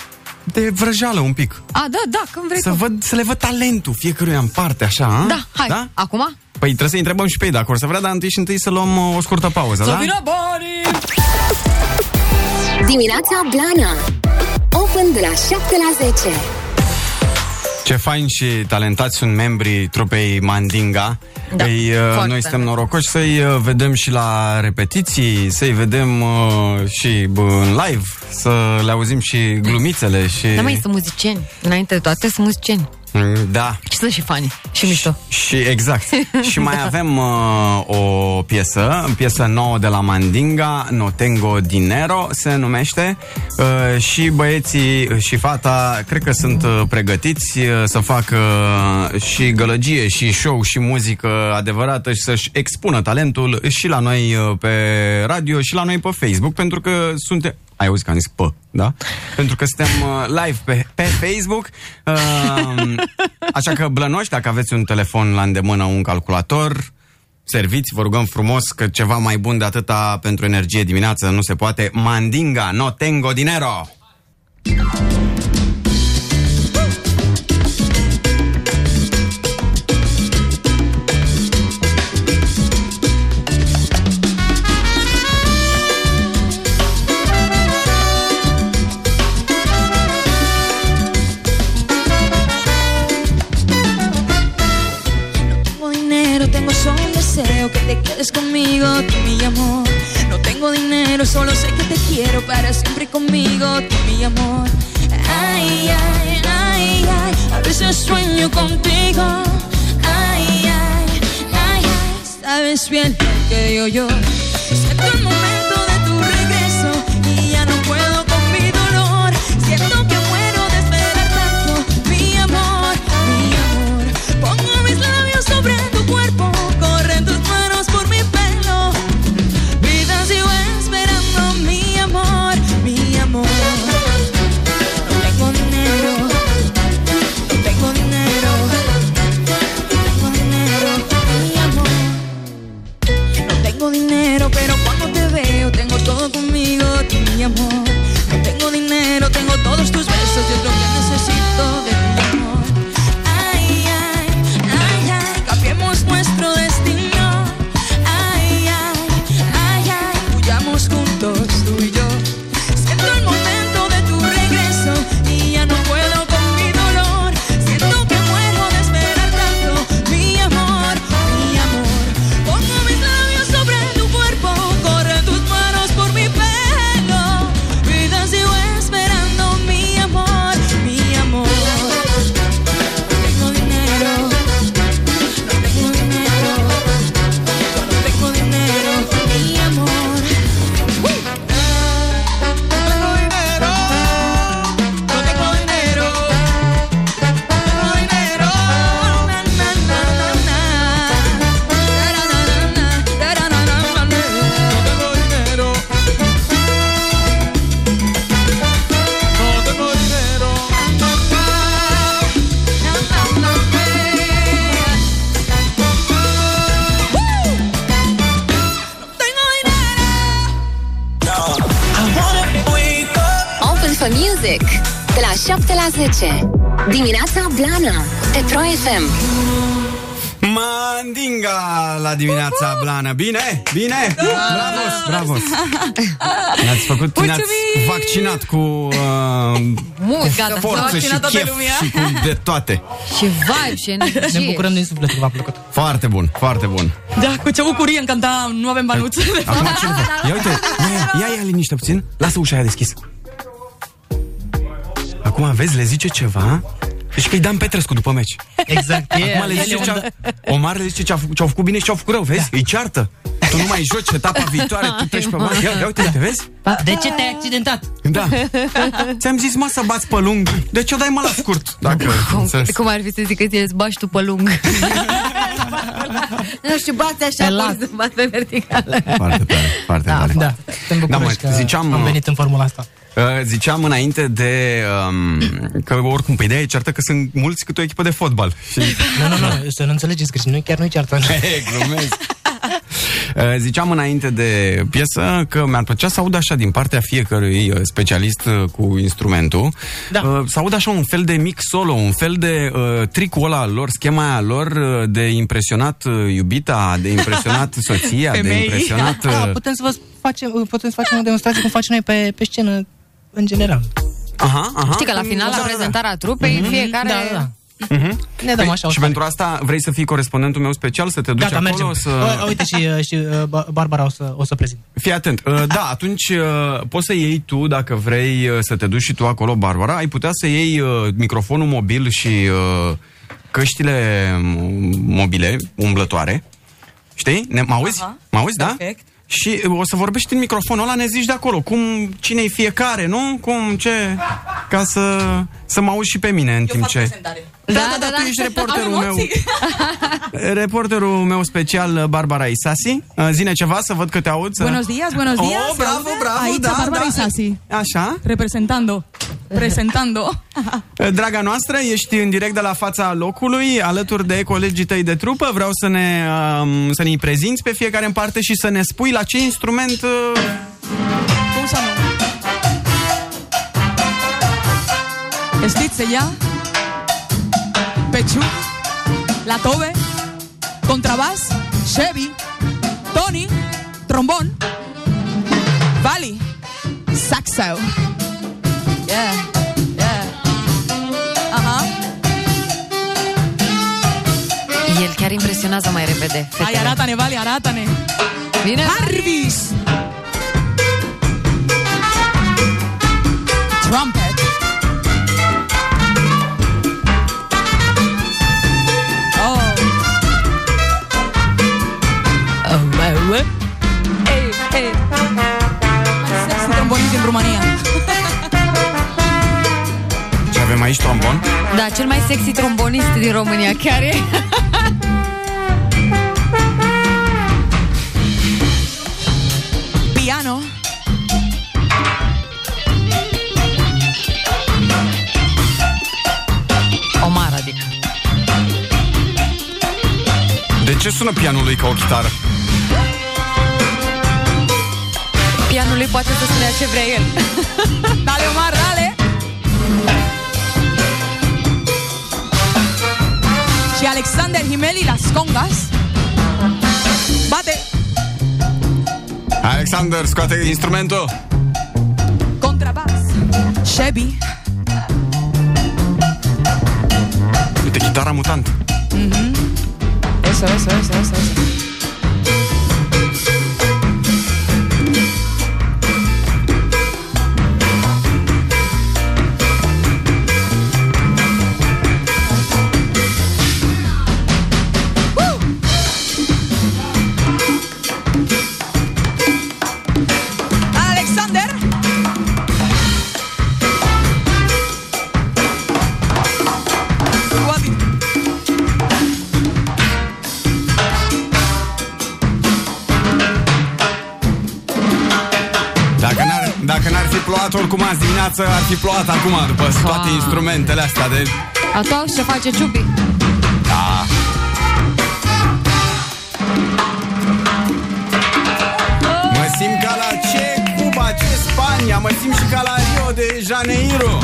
de vrăjeală un pic. A, da, da, când vrei Să, tu. văd, să le văd talentul fiecăruia în parte, așa, a? Da, hai. Da? Acum? Păi trebuie să întrebăm și pe ei dacă or să vrea, dar întâi și întâi să luăm uh, o scurtă pauză, Să da? vină banii! Dimineața Blana Open de la 7 la 10 Ce fain și talentați sunt membrii trupei Mandinga. Da, Ei, uh, foarte noi suntem tare. norocoși să-i uh, vedem și la repetiții, să-i vedem uh, și bă, în live, să le auzim și glumițele și... Da, mai sunt muzicieni. Înainte de toate, sunt muzicieni. Mm, Da, Și sunt și fani. Și mișto. și exact. și mai avem uh, o piesă, piesă nouă de la Mandinga, Notengo Dinero se numește uh, și băieții și fata cred că sunt uh, pregătiți uh, să facă uh, și gălăgie și show și muzică adevărată și să-și expună talentul și la noi uh, pe radio și la noi pe Facebook pentru că suntem ai auzit că am zis pă, da? Pentru că suntem uh, live pe, pe Facebook. Uh, așa că blănoși, dacă aveți un telefon la îndemână, un calculator, serviți, vă rugăm frumos că ceva mai bun de atâta pentru energie dimineață nu se poate. Mandinga, no tengo dinero! Quedes conmigo, tú mi amor. No tengo dinero, solo sé que te quiero para siempre conmigo, tú mi amor. Ay, ay, ay, ay, a veces sueño contigo. Ay, ay, ay, ay, sabes bien lo que digo yo. Siento el momento dinero, pero cuando te veo tengo todo conmigo, mi amor. No tengo dinero, tengo todos tus besos y es lo que necesito Music de la 7 la 10 Dimineața Blana Pe Pro FM Mandinga la dimineața blană. Bine? Bine? Bravos, bravos. Ne-ați făcut, ne-ați vaccinat cu, uh, Mult, cu gata. forță și Vaccinat toată chef lumea. și cu de toate. Și vibe și energie. Ne bucurăm din suflet că v-a plăcut. Foarte bun, foarte bun. Da, cu ce bucurie îmi cânta, nu avem banuți. Acum ce Ia uite, ia, ia, ia liniște puțin. Lasă ușa aia deschisă. Acum vezi, le zice ceva Deci că îi Dan Petrescu după meci Exact. Acum le zice ce Omar le zice ce, a făcut, ce au făcut bine și ce au făcut rău, vezi? Îi ceartă Tu nu mai joci etapa viitoare, tu treci pe mare Ia, ia uite, uite, vezi? De ce te-ai accidentat? Da Ți-am zis, mă, să bați pe lung De ce o dai, mă, la scurt? Dacă înțeles. Cum ar fi să zic că ți îți bași tu pe lung? nu știu, bați așa, Pe lat. poți să bați pe verticală. Foarte tare, foarte tare Da, suntem Da, mă, bucuroși că ziceam, am venit în formula asta. Uh, ziceam înainte de um, că oricum pe ideea e ceartă că sunt mulți cât o echipă de fotbal. Și... Nu, nu, nu, să nu înțelegeți greșit, noi chiar nu ceartă. Glumesc. Uh, Ziceam înainte de piesă că mi-ar plăcea să aud așa din partea fiecărui uh, specialist uh, cu instrumentul, da. să aud așa un fel de mic solo, un fel de uh, tricul ăla al lor, schema aia lor uh, de impresionat uh, iubita, de impresionat soția, de Femeii. impresionat... Da, Uh, putem să vă facem, putem să facem o demonstrație cum facem noi pe, pe scenă în general. aha, aha. Știi că la final, la prezentarea trupei, fiecare... Da, da. Mhm. Ne dăm Păi, așa o și pentru asta vrei să fii corespondentul meu special, să te duci Gata, acolo? mergem. Să... Uh, uite și, uh, și uh, Ba- Barbara o să, o să prezint. Fii atent. Uh, Da, atunci uh, poți să iei tu, dacă vrei uh, să te duci și tu acolo, Barbara, ai putea să iei uh, microfonul mobil și uh, căștile m- mobile, umblătoare. Știi? Ne, mă auzi? Aha. Mă auzi, da? Perfect. Și uh, o să vorbești în microfonul ăla, ne zici de acolo, cum, cine e fiecare, nu? Cum, ce... Ca să, să mă auzi și pe mine în timp ce... Da, da, da, tu ești reporterul Am meu. emoții. Reporterul meu special, Barbara Isasi. Uh, Zine ceva, să văd că te aud. să- Buenos días, buenos días. Oh, ¿se bravo, aude? bravo, Aici da, Barbara da. Isasi. Așa. Representando. Presentando. Draga noastră, ești în direct de la fața locului, alături de colegii tăi de trupă. Vreau să ne, um, să ne prezinți pe fiecare în parte și să ne spui la ce instrument... Uh... Cum să nu? Știți ea? Pechu, La Tobe, Contrabas, Chevy, Tony, Trombón, Vali, Saxo. Yeah, yeah. Aha. El chiar impresionează mai repede. Hai, arată-ne, Vali, arată-ne. Bine? Harvis. Trumpet. Avem aici, trombon? Da, cel mai sexy trombonist din România, chiar e. Piano. Omar, adică. De ce sună pianul lui ca o chitară? Pianul lui poate să spunea ce vrea el. Dale, Omar, dale. Și Alexander Himeli, las congas. Bate. Alexander, scoate instrumentul. Contrabas. Chevy. Uite, chitara mutant. Mhm. Eso, eso, eso, eso, eso. Plouat oricum azi dimineață, ar fi plouat acum, după toate instrumentele astea de... A tu auzi ce face Ciupi? Da. Mă simt ca la ce Cuba, ce Spania, mă simt și ca la Rio de Janeiro.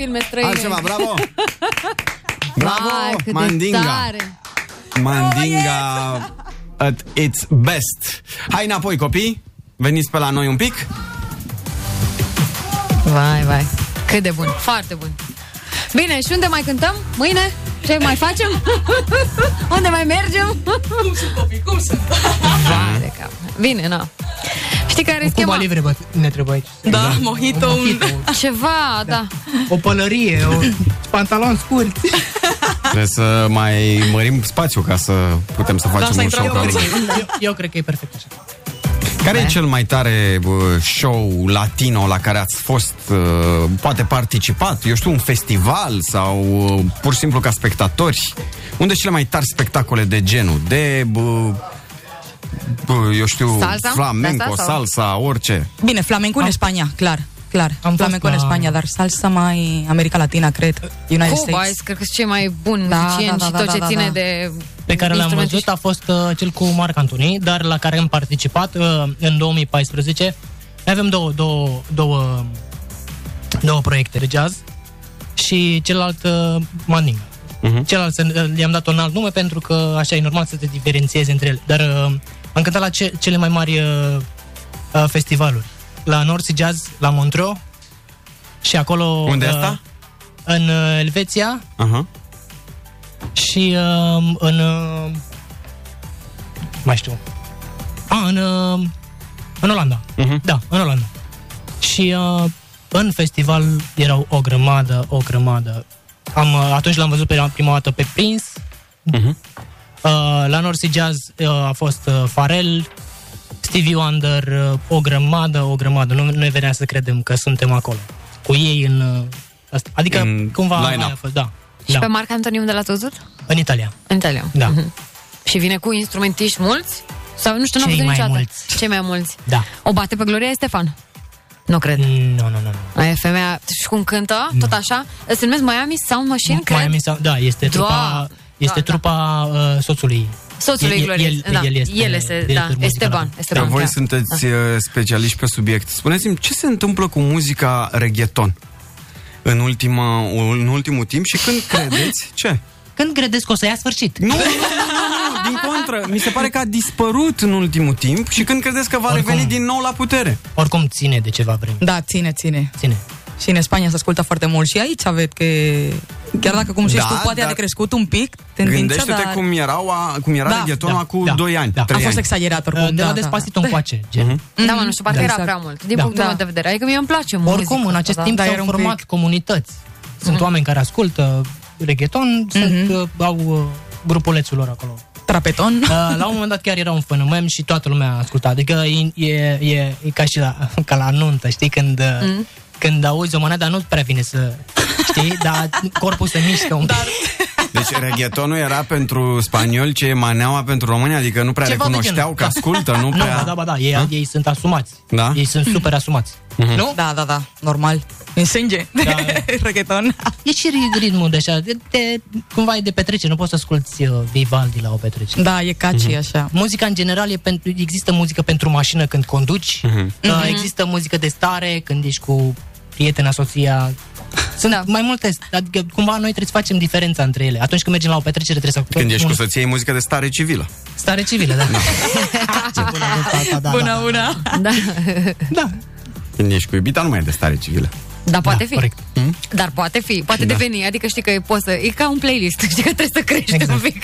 Filme străine. Altceva, bravo! Bravo, Vai, cât de Mandinga. tare. Mandinga at its best. Hai înapoi, copii. Veniți pe la noi un pic. Vai, vai. Cât de bun, foarte bun. Bine, și unde mai cântăm? Mâine? Ce mai facem? unde mai mergem? Cum sunt copii? Cum sunt? Vai de cap. Bine, na. Știi care e Cu schema? livre bă, ne trebuie aici. Da, mojito, un... Ceva, da. O pălărie, o pantaloni scurți. Trebuie să mai mărim spațiu ca să putem să facem un show ca lumea. eu, eu cred că e perfect așa. Care e cel mai tare bă, show latino la care ați fost, uh, poate participat, eu știu, un festival sau uh, pur și simplu ca spectatori? Unde sunt cele mai tari spectacole de genul? De, bă, bă, eu știu, Salsa? flamenco, De asta sau? salsa, orice. Bine, flamenco în Spania, clar. Clar, am flamenco în la- Spania, dar salsa mai America Latina, cred. United Cuba, States. cred că sunt cei mai buni Da, muzicieni da, și da, tot da, ce da, ține da. de pe care l-am instrumente văzut a fost uh, cel cu Marc Antoni, dar la care am participat uh, în 2014. Noi avem două, două, două, două proiecte de jazz și celălalt uh, Mandinga. Uh-huh. Celălalt să- i-am dat un alt nume pentru că așa e normal să te diferențiezi între ele. Dar uh, am cântat la ce, cele mai mari uh, uh, festivaluri. La North Sea Jazz, la Montreux și acolo... Unde uh, asta? În uh, Elveția Aha. și uh, în... Uh, mai știu. A, în, uh, în Olanda. Uh-huh. Da, în Olanda. Și uh, în festival erau o grămadă, o grămadă. Am, uh, atunci l-am văzut pe prima dată pe Prince. Uh-huh. Uh, la North Sea Jazz uh, a fost uh, Pharrell, Stevie Wonder, uh, o grămadă, o grămadă. Nu, nu ne venea să credem că suntem acolo. Cu ei în... Uh, asta. Adică În cumva line-up. aia a fost, da. Și da. pe Marc Antoni unde l-ați văzut? În Italia. În Italia. Da. Mhm. Și vine cu instrumentiști mulți? Sau nu știu, n-am Cei văzut mai niciodată. mulți. Cei mai mulți. Da. O bate pe Gloria Estefan? Nu cred. Nu, nu, nu. nu. Aia e femeia. Și cum cântă, tot așa? Se numesc Miami Sound Machine, cred? Miami Sound, da, este Da. trupa, este Da, trupa uh, soțului. Soțul lui Gloria. El, da. el este, el este da. director muzical Esteban. acolo. Esteban Că voi da. sunteți uh, specialiști pe subiect. Spuneți-mi, ce se întâmplă cu muzica reggaeton în, ultima, în ultimul timp și când credeți? Ce? Când credeți că o să ia sfârșit? Nu, nu, nu, nu, nu, din contră. Mi se pare că a dispărut în ultimul timp și când credeți că va Oricum. reveni din nou la putere? Oricum ține de ceva vreme. Da, ține, ține. Ține. Și în Spania se ascultă foarte mult. Și aici ved că, chiar dacă, cum știi Da, tu, poate a dar- decrescut un pic tendința, Gândește-te dar... cum, erau, a, cum era Da, reggaetonul da, acum da, 2 ani, da. 3 A fost ani. exagerat oricum. Uh, De da, la da, Despacito da. încoace, gen. Da, mă, nu știu, parcă Da. era Exact. prea mult. Din Da. punctul Da. meu de vedere. Adică mie îmi place muzica. Oricum, în acest asta, timp da, s-au era un format pic- comunități. Sunt oameni care ascultă reggaeton, sunt, uh, au uh, grupulețul lor acolo. Trapeton. Uh, la un moment dat chiar era un fenomen și toată lumea asculta. Adică e, e, e, e ca și la, ca la nuntă, știi? Când, mm. Când auzi o monedă, nu prea vine să... Știi? Dar corpul se mișcă un pic. Deci reggaetonul era pentru spanioli ce e maneaua pentru români, adică nu prea Ceva de recunoșteau genul. că ascultă, nu Nu, prea... da, da, ba, da, ei, Ha? ei sunt asumați. Da? Ei sunt super asumați. Mhm. Nu? Da, da, da, normal. În sânge. Da. Reggaeton. E și ri- ritmul de așa, de, de, cumva e de petrecere, nu poți să asculti uh, Vivaldi la o petrecere. Da, e catchy Mhm. așa. Muzica în general e pentru, există muzică pentru mașină când conduci, Mhm. uh, există muzică de stare când ești cu prietena, soția. Sunt da. mai multe, adică cumva noi trebuie să facem diferența între ele. Atunci când mergem la o petrecere trebuie să ascultăm Când ești cu un- soția, e muzică de stare civilă. stare civilă, da. Ce bună asta, da, Bună, da. bună. Da. Da. Când ești cu iubita, nu mai e de stare civilă. Dar poate fi. corect. Dar poate fi, poate Da. deveni, adică știi că poți să, e ca un playlist, știi că trebuie să crești Exact. un pic.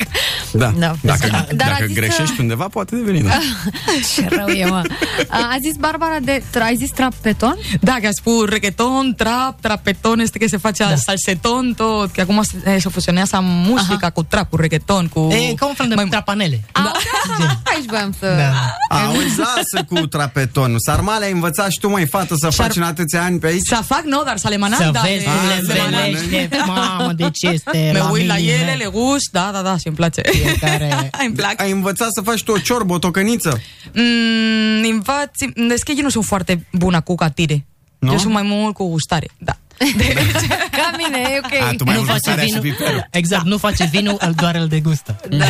Da. Da. Dacă, Dar dacă a zis că- greșești undeva, poate deveni. Da. Ce rău e, mă. A, a zis Barbara de, ai zis trapeton? Da, că a spus reggaeton, trap, trapeton, este că se face da. salseton, tot, că acum se, eh, se fusionează muzica Aha. cu trap, cu reggaeton, cu... E ca un fel de mai... trapanele. Da. Aici voiam să... Da. Auzi, lasă cu trapetonul. Sarmale, ai învățat și tu, mai fată, să faci în atâția ani pe aici? Să fac, nu, dar să le manam, Să da. vezi cum le le manam. învelește, mamă, deci este Me la uit la mine. ele, le gust, da, da, da, și îmi place. Fiecare... Îmi plac. Ai învățat să faci tu o ciorbă, o tocăniță? Mm, învăț, deci că eu nu sunt foarte bună cu catire. Nu? Eu sunt mai mult cu gustare, da. Ca mine, e ok. A, tu mai Nu mult face sarea și vinul. piperul. Exact, nu face vinul, îl doar îl degustă. Da.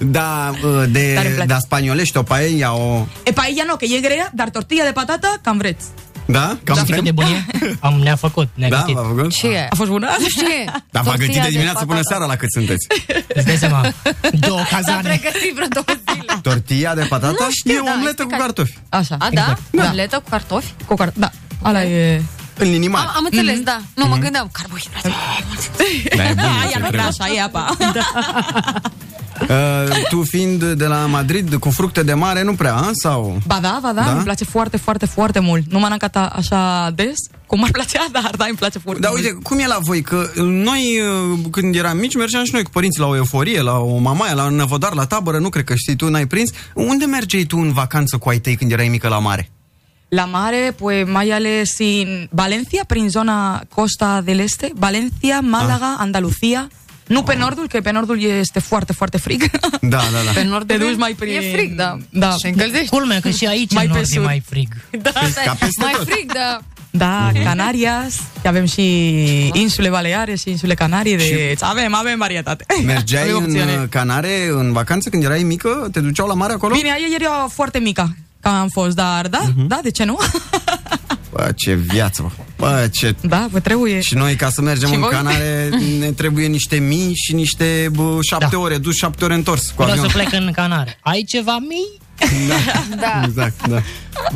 Da, uh, de, Tare îmi place. da spaniolești, o paella, o... E paella nu, că e grea, dar tortilla de patata, cam vreți. Da? Cam Știi cât de bun e? Am, ne-a făcut, ne-a Da, gătit. v-a făcut? Ce e? A fost bună? Nu știu ce e. Dar v-a gătit Tortilla de dimineață până patata. seara la cât sunteți. Îți dai seama, două S-a cazane. pregătit vreo două zile. Tortilla de patată? Nu știu, e o da, omletă cu explicați. cartofi. Așa. A, da? Exact. Da. Omletă cu cartofi? Cu car- da, ala e... În linii mari. Am, am înțeles, da. Nu, mă gândeam, carbohidrate. Da, e bun, Aia ce nu trebuie. așa, e apa. Uh, tu fiind de la Madrid cu fructe de mare, nu prea, a? sau? Ba da, ba da, Da? îmi place foarte, foarte, foarte mult. Nu m-am mâncat a- așa des, cum ar plăcea, dar da, îmi place foarte Da, mult. uite, cum e la voi? Că noi, uh, când eram mici, mergeam și noi cu părinții la o euforie, la o mamaia, la un năvodar, la tabără, nu cred că știi tu, n-ai prins. Unde mergeai tu în vacanță cu ai tăi când erai mică la mare? La mare, pues mai ales în Valencia, prin zona Costa del Este, Valencia, Málaga, Andalucía. Nu pe nordul, că pe nordul este foarte, foarte frig. Da, da, da. Pe nord te duci mai prin... E frig, da. Da. Și încălzești. Culmea că și aici Mai în pe nord e sud. mai frig. Da, ca peste mai tot. frig, da. Da, Mhm. Canarias, avem și insule Baleare și insule Canarii, deci avem, avem varietate. Mergeai Avem în opțiune. uh, Canare în vacanță când erai mică? Te duceau la mare acolo? Bine, ieri era foarte mică că am fost, dar da, Mhm. da, de ce nu? Bă, ce viață, bă. Bă, ce... Da, vă trebuie. Și noi, ca să mergem Și în voi? Canare, ne trebuie niște mii și niște bă, șapte Da. ore, dus șapte ore întors cu Vreau avion. să plec în Canare. Ai ceva mii? Da. Exact, da.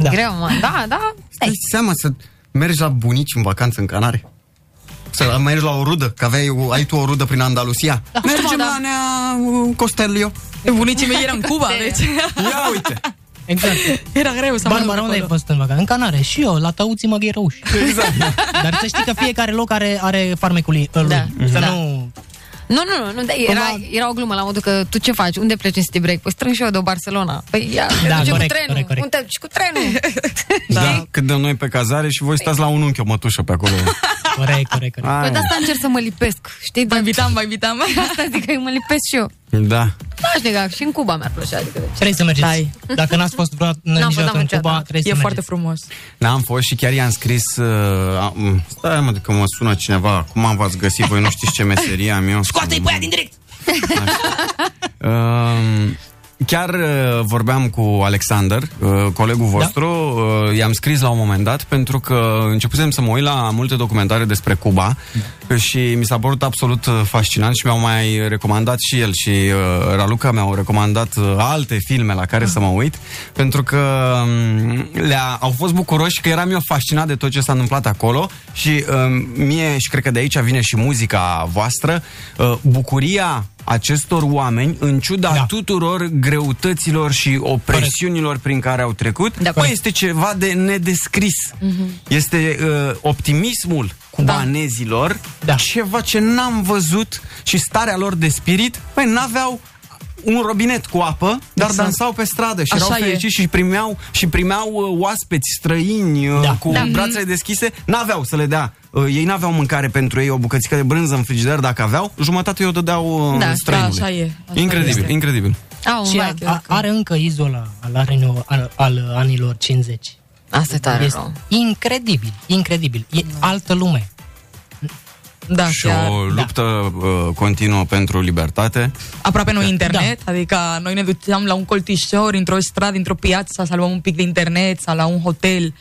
Da. Greu, mă. Da, da. Stai seama să mergi la bunici în vacanță în Canare? Să mergi la o rudă, că aveai, o- ai tu o rudă prin Andalusia. Da. Mergem Da. la Nea uh, Costelio. Bunicii mei erau în Cuba, deci Ia uite! Exact. era greu să mă duc Barbara, unde ai acolo. fost în vacanță? În Canare. Și eu, la Tăuții Măgherăuși. Exact. Dar să știi că fiecare loc are, are farmecul lui. Da. Să Da. nu... Nu, nu, nu, nu da, era, era o glumă la modul că tu ce faci? Unde pleci în city break? Păi strâng și eu de Barcelona. Păi ia, te Da, duce corect, cu trenul. corect, corect. Unde te duci cu trenul? Da. Cât dăm noi pe cazare și voi stați la un unchi o mătușă pe acolo. Corect, corect, corect. Păi Ai. de asta încerc să mă lipesc, știi? Vă invitam, vă invitam. Asta zic că mă lipesc și eu. Da. Da, știi că și în Cuba mi-ar plăcea. Adică, deci. Trebuie să mergeți. Dai. Dacă n-ați fost vreodată N-am fost, niciodată n-am în Cuba, niciodată. trebuie E să foarte mergeți. frumos. Da, am fost și chiar i-am scris uh, am- Stai mă, că mă sună cineva Cum am v-ați găsit? Voi nu știți ce meserie am eu Scoate-i pe aia din direct! Um, Chiar uh, vorbeam cu Alexander, uh, colegul vostru, uh, i-am scris la un moment dat pentru că începusem să mă uit la multe documentare despre Cuba și mi s-a părut absolut uh, fascinant și mi-au mai recomandat și el și uh, Raluca mi-au recomandat uh, alte filme la care să mă uit pentru că um, le-a, au fost bucuroși că eram eu fascinat de tot ce s-a întâmplat acolo și um, mie și cred că de aici vine și muzica voastră, uh, bucuria acestor oameni, în ciuda da. tuturor greutăților și opresiunilor prin care au trecut, da, bă, este ceva de nedescris. Mm-hmm. Este uh, optimismul cubanezilor, da. ceva ce n-am văzut și starea lor de spirit, păi n-aveau un robinet cu apă, dar Exact. dansau pe stradă și Așa erau e. fericiți și primeau, și primeau uh, oaspeți străini uh, Da. cu Da. brațele deschise, n-aveau să le dea. Uh, ei n-aveau mâncare pentru ei, o bucățică de brânză în frigider, dacă aveau, jumătate o dădeau uh, Da, străinului. da, așa e, așa incredibil, este. incredibil. Au, Și a, a, are încă izola al, arenilor- al, al anilor 50. Asta e tare Este rău. incredibil, incredibil. E altă lume. Da, și chiar. o luptă uh, continuă pentru libertate. Aproape nu internet, da. adică noi ne duceam la un coltișor, într-o stradă, într-o piață, să luăm un pic de internet, sau la un hotel.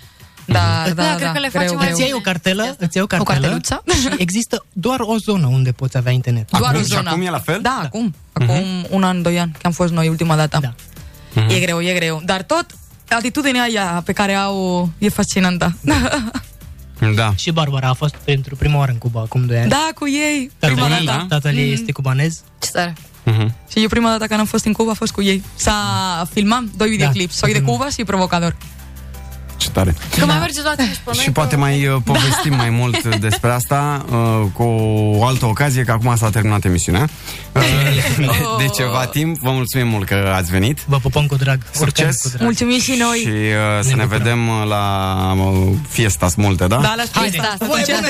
Da, da, da, Da, cred că le facem mai Îți iei o cartelă, îți iei o cartelă carteluță? și există doar o zonă unde poți avea internet. Doar Acum- o și zonă. acum e la fel? Da, acum. Acum un an, doi ani, că am fost noi ultima dată. Da. E greu, e greu. Dar tot, atitudinea aia pe care au e fascinantă. Da. Și Barbara a fost pentru prima oară în Cuba, acum 2 ani. da, cu ei, prima Tatăl, dată. tatăl ei este cubanez. Ce tare. Mhm. Și eu prima dată când am fost în Cuba a fost cu ei. S-a filmat doi videoclips. Da, Soy de da. Cuba și Provocador. Ce tare. Că mai mergeți la tine și pe noi. Și poate mai uh, povestim mai mult despre asta uh, cu o altă ocazie, că acum s-a terminat emisiunea. Uh, de, de ceva timp. Vă mulțumim mult că ați venit. Vă pupăm cu drag. Succes. Oricând cu drag. Mulțumim și noi. Și uh, să ne, Ne bucurăm. vedem uh, la uh, fiestas multe, da? Da, la Haide. fiesta. Voi, Atunci- bună,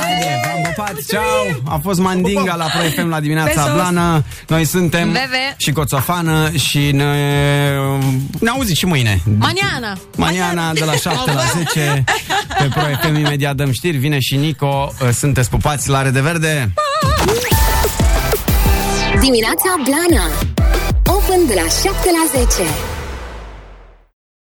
Haide, v-am pupat, ceau! A fost Mandinga la Pro FM la dimineața Besos. blană. Noi suntem Bebe. și Coțofană și ne, ne auziți și mâine. Maniana. Maniana de la 7 la 10 pe Pro FM imediat dăm știri, vine și Nico, sunteți pupați la Rede Verde. Dimineața Blana. Open de la 7 la 10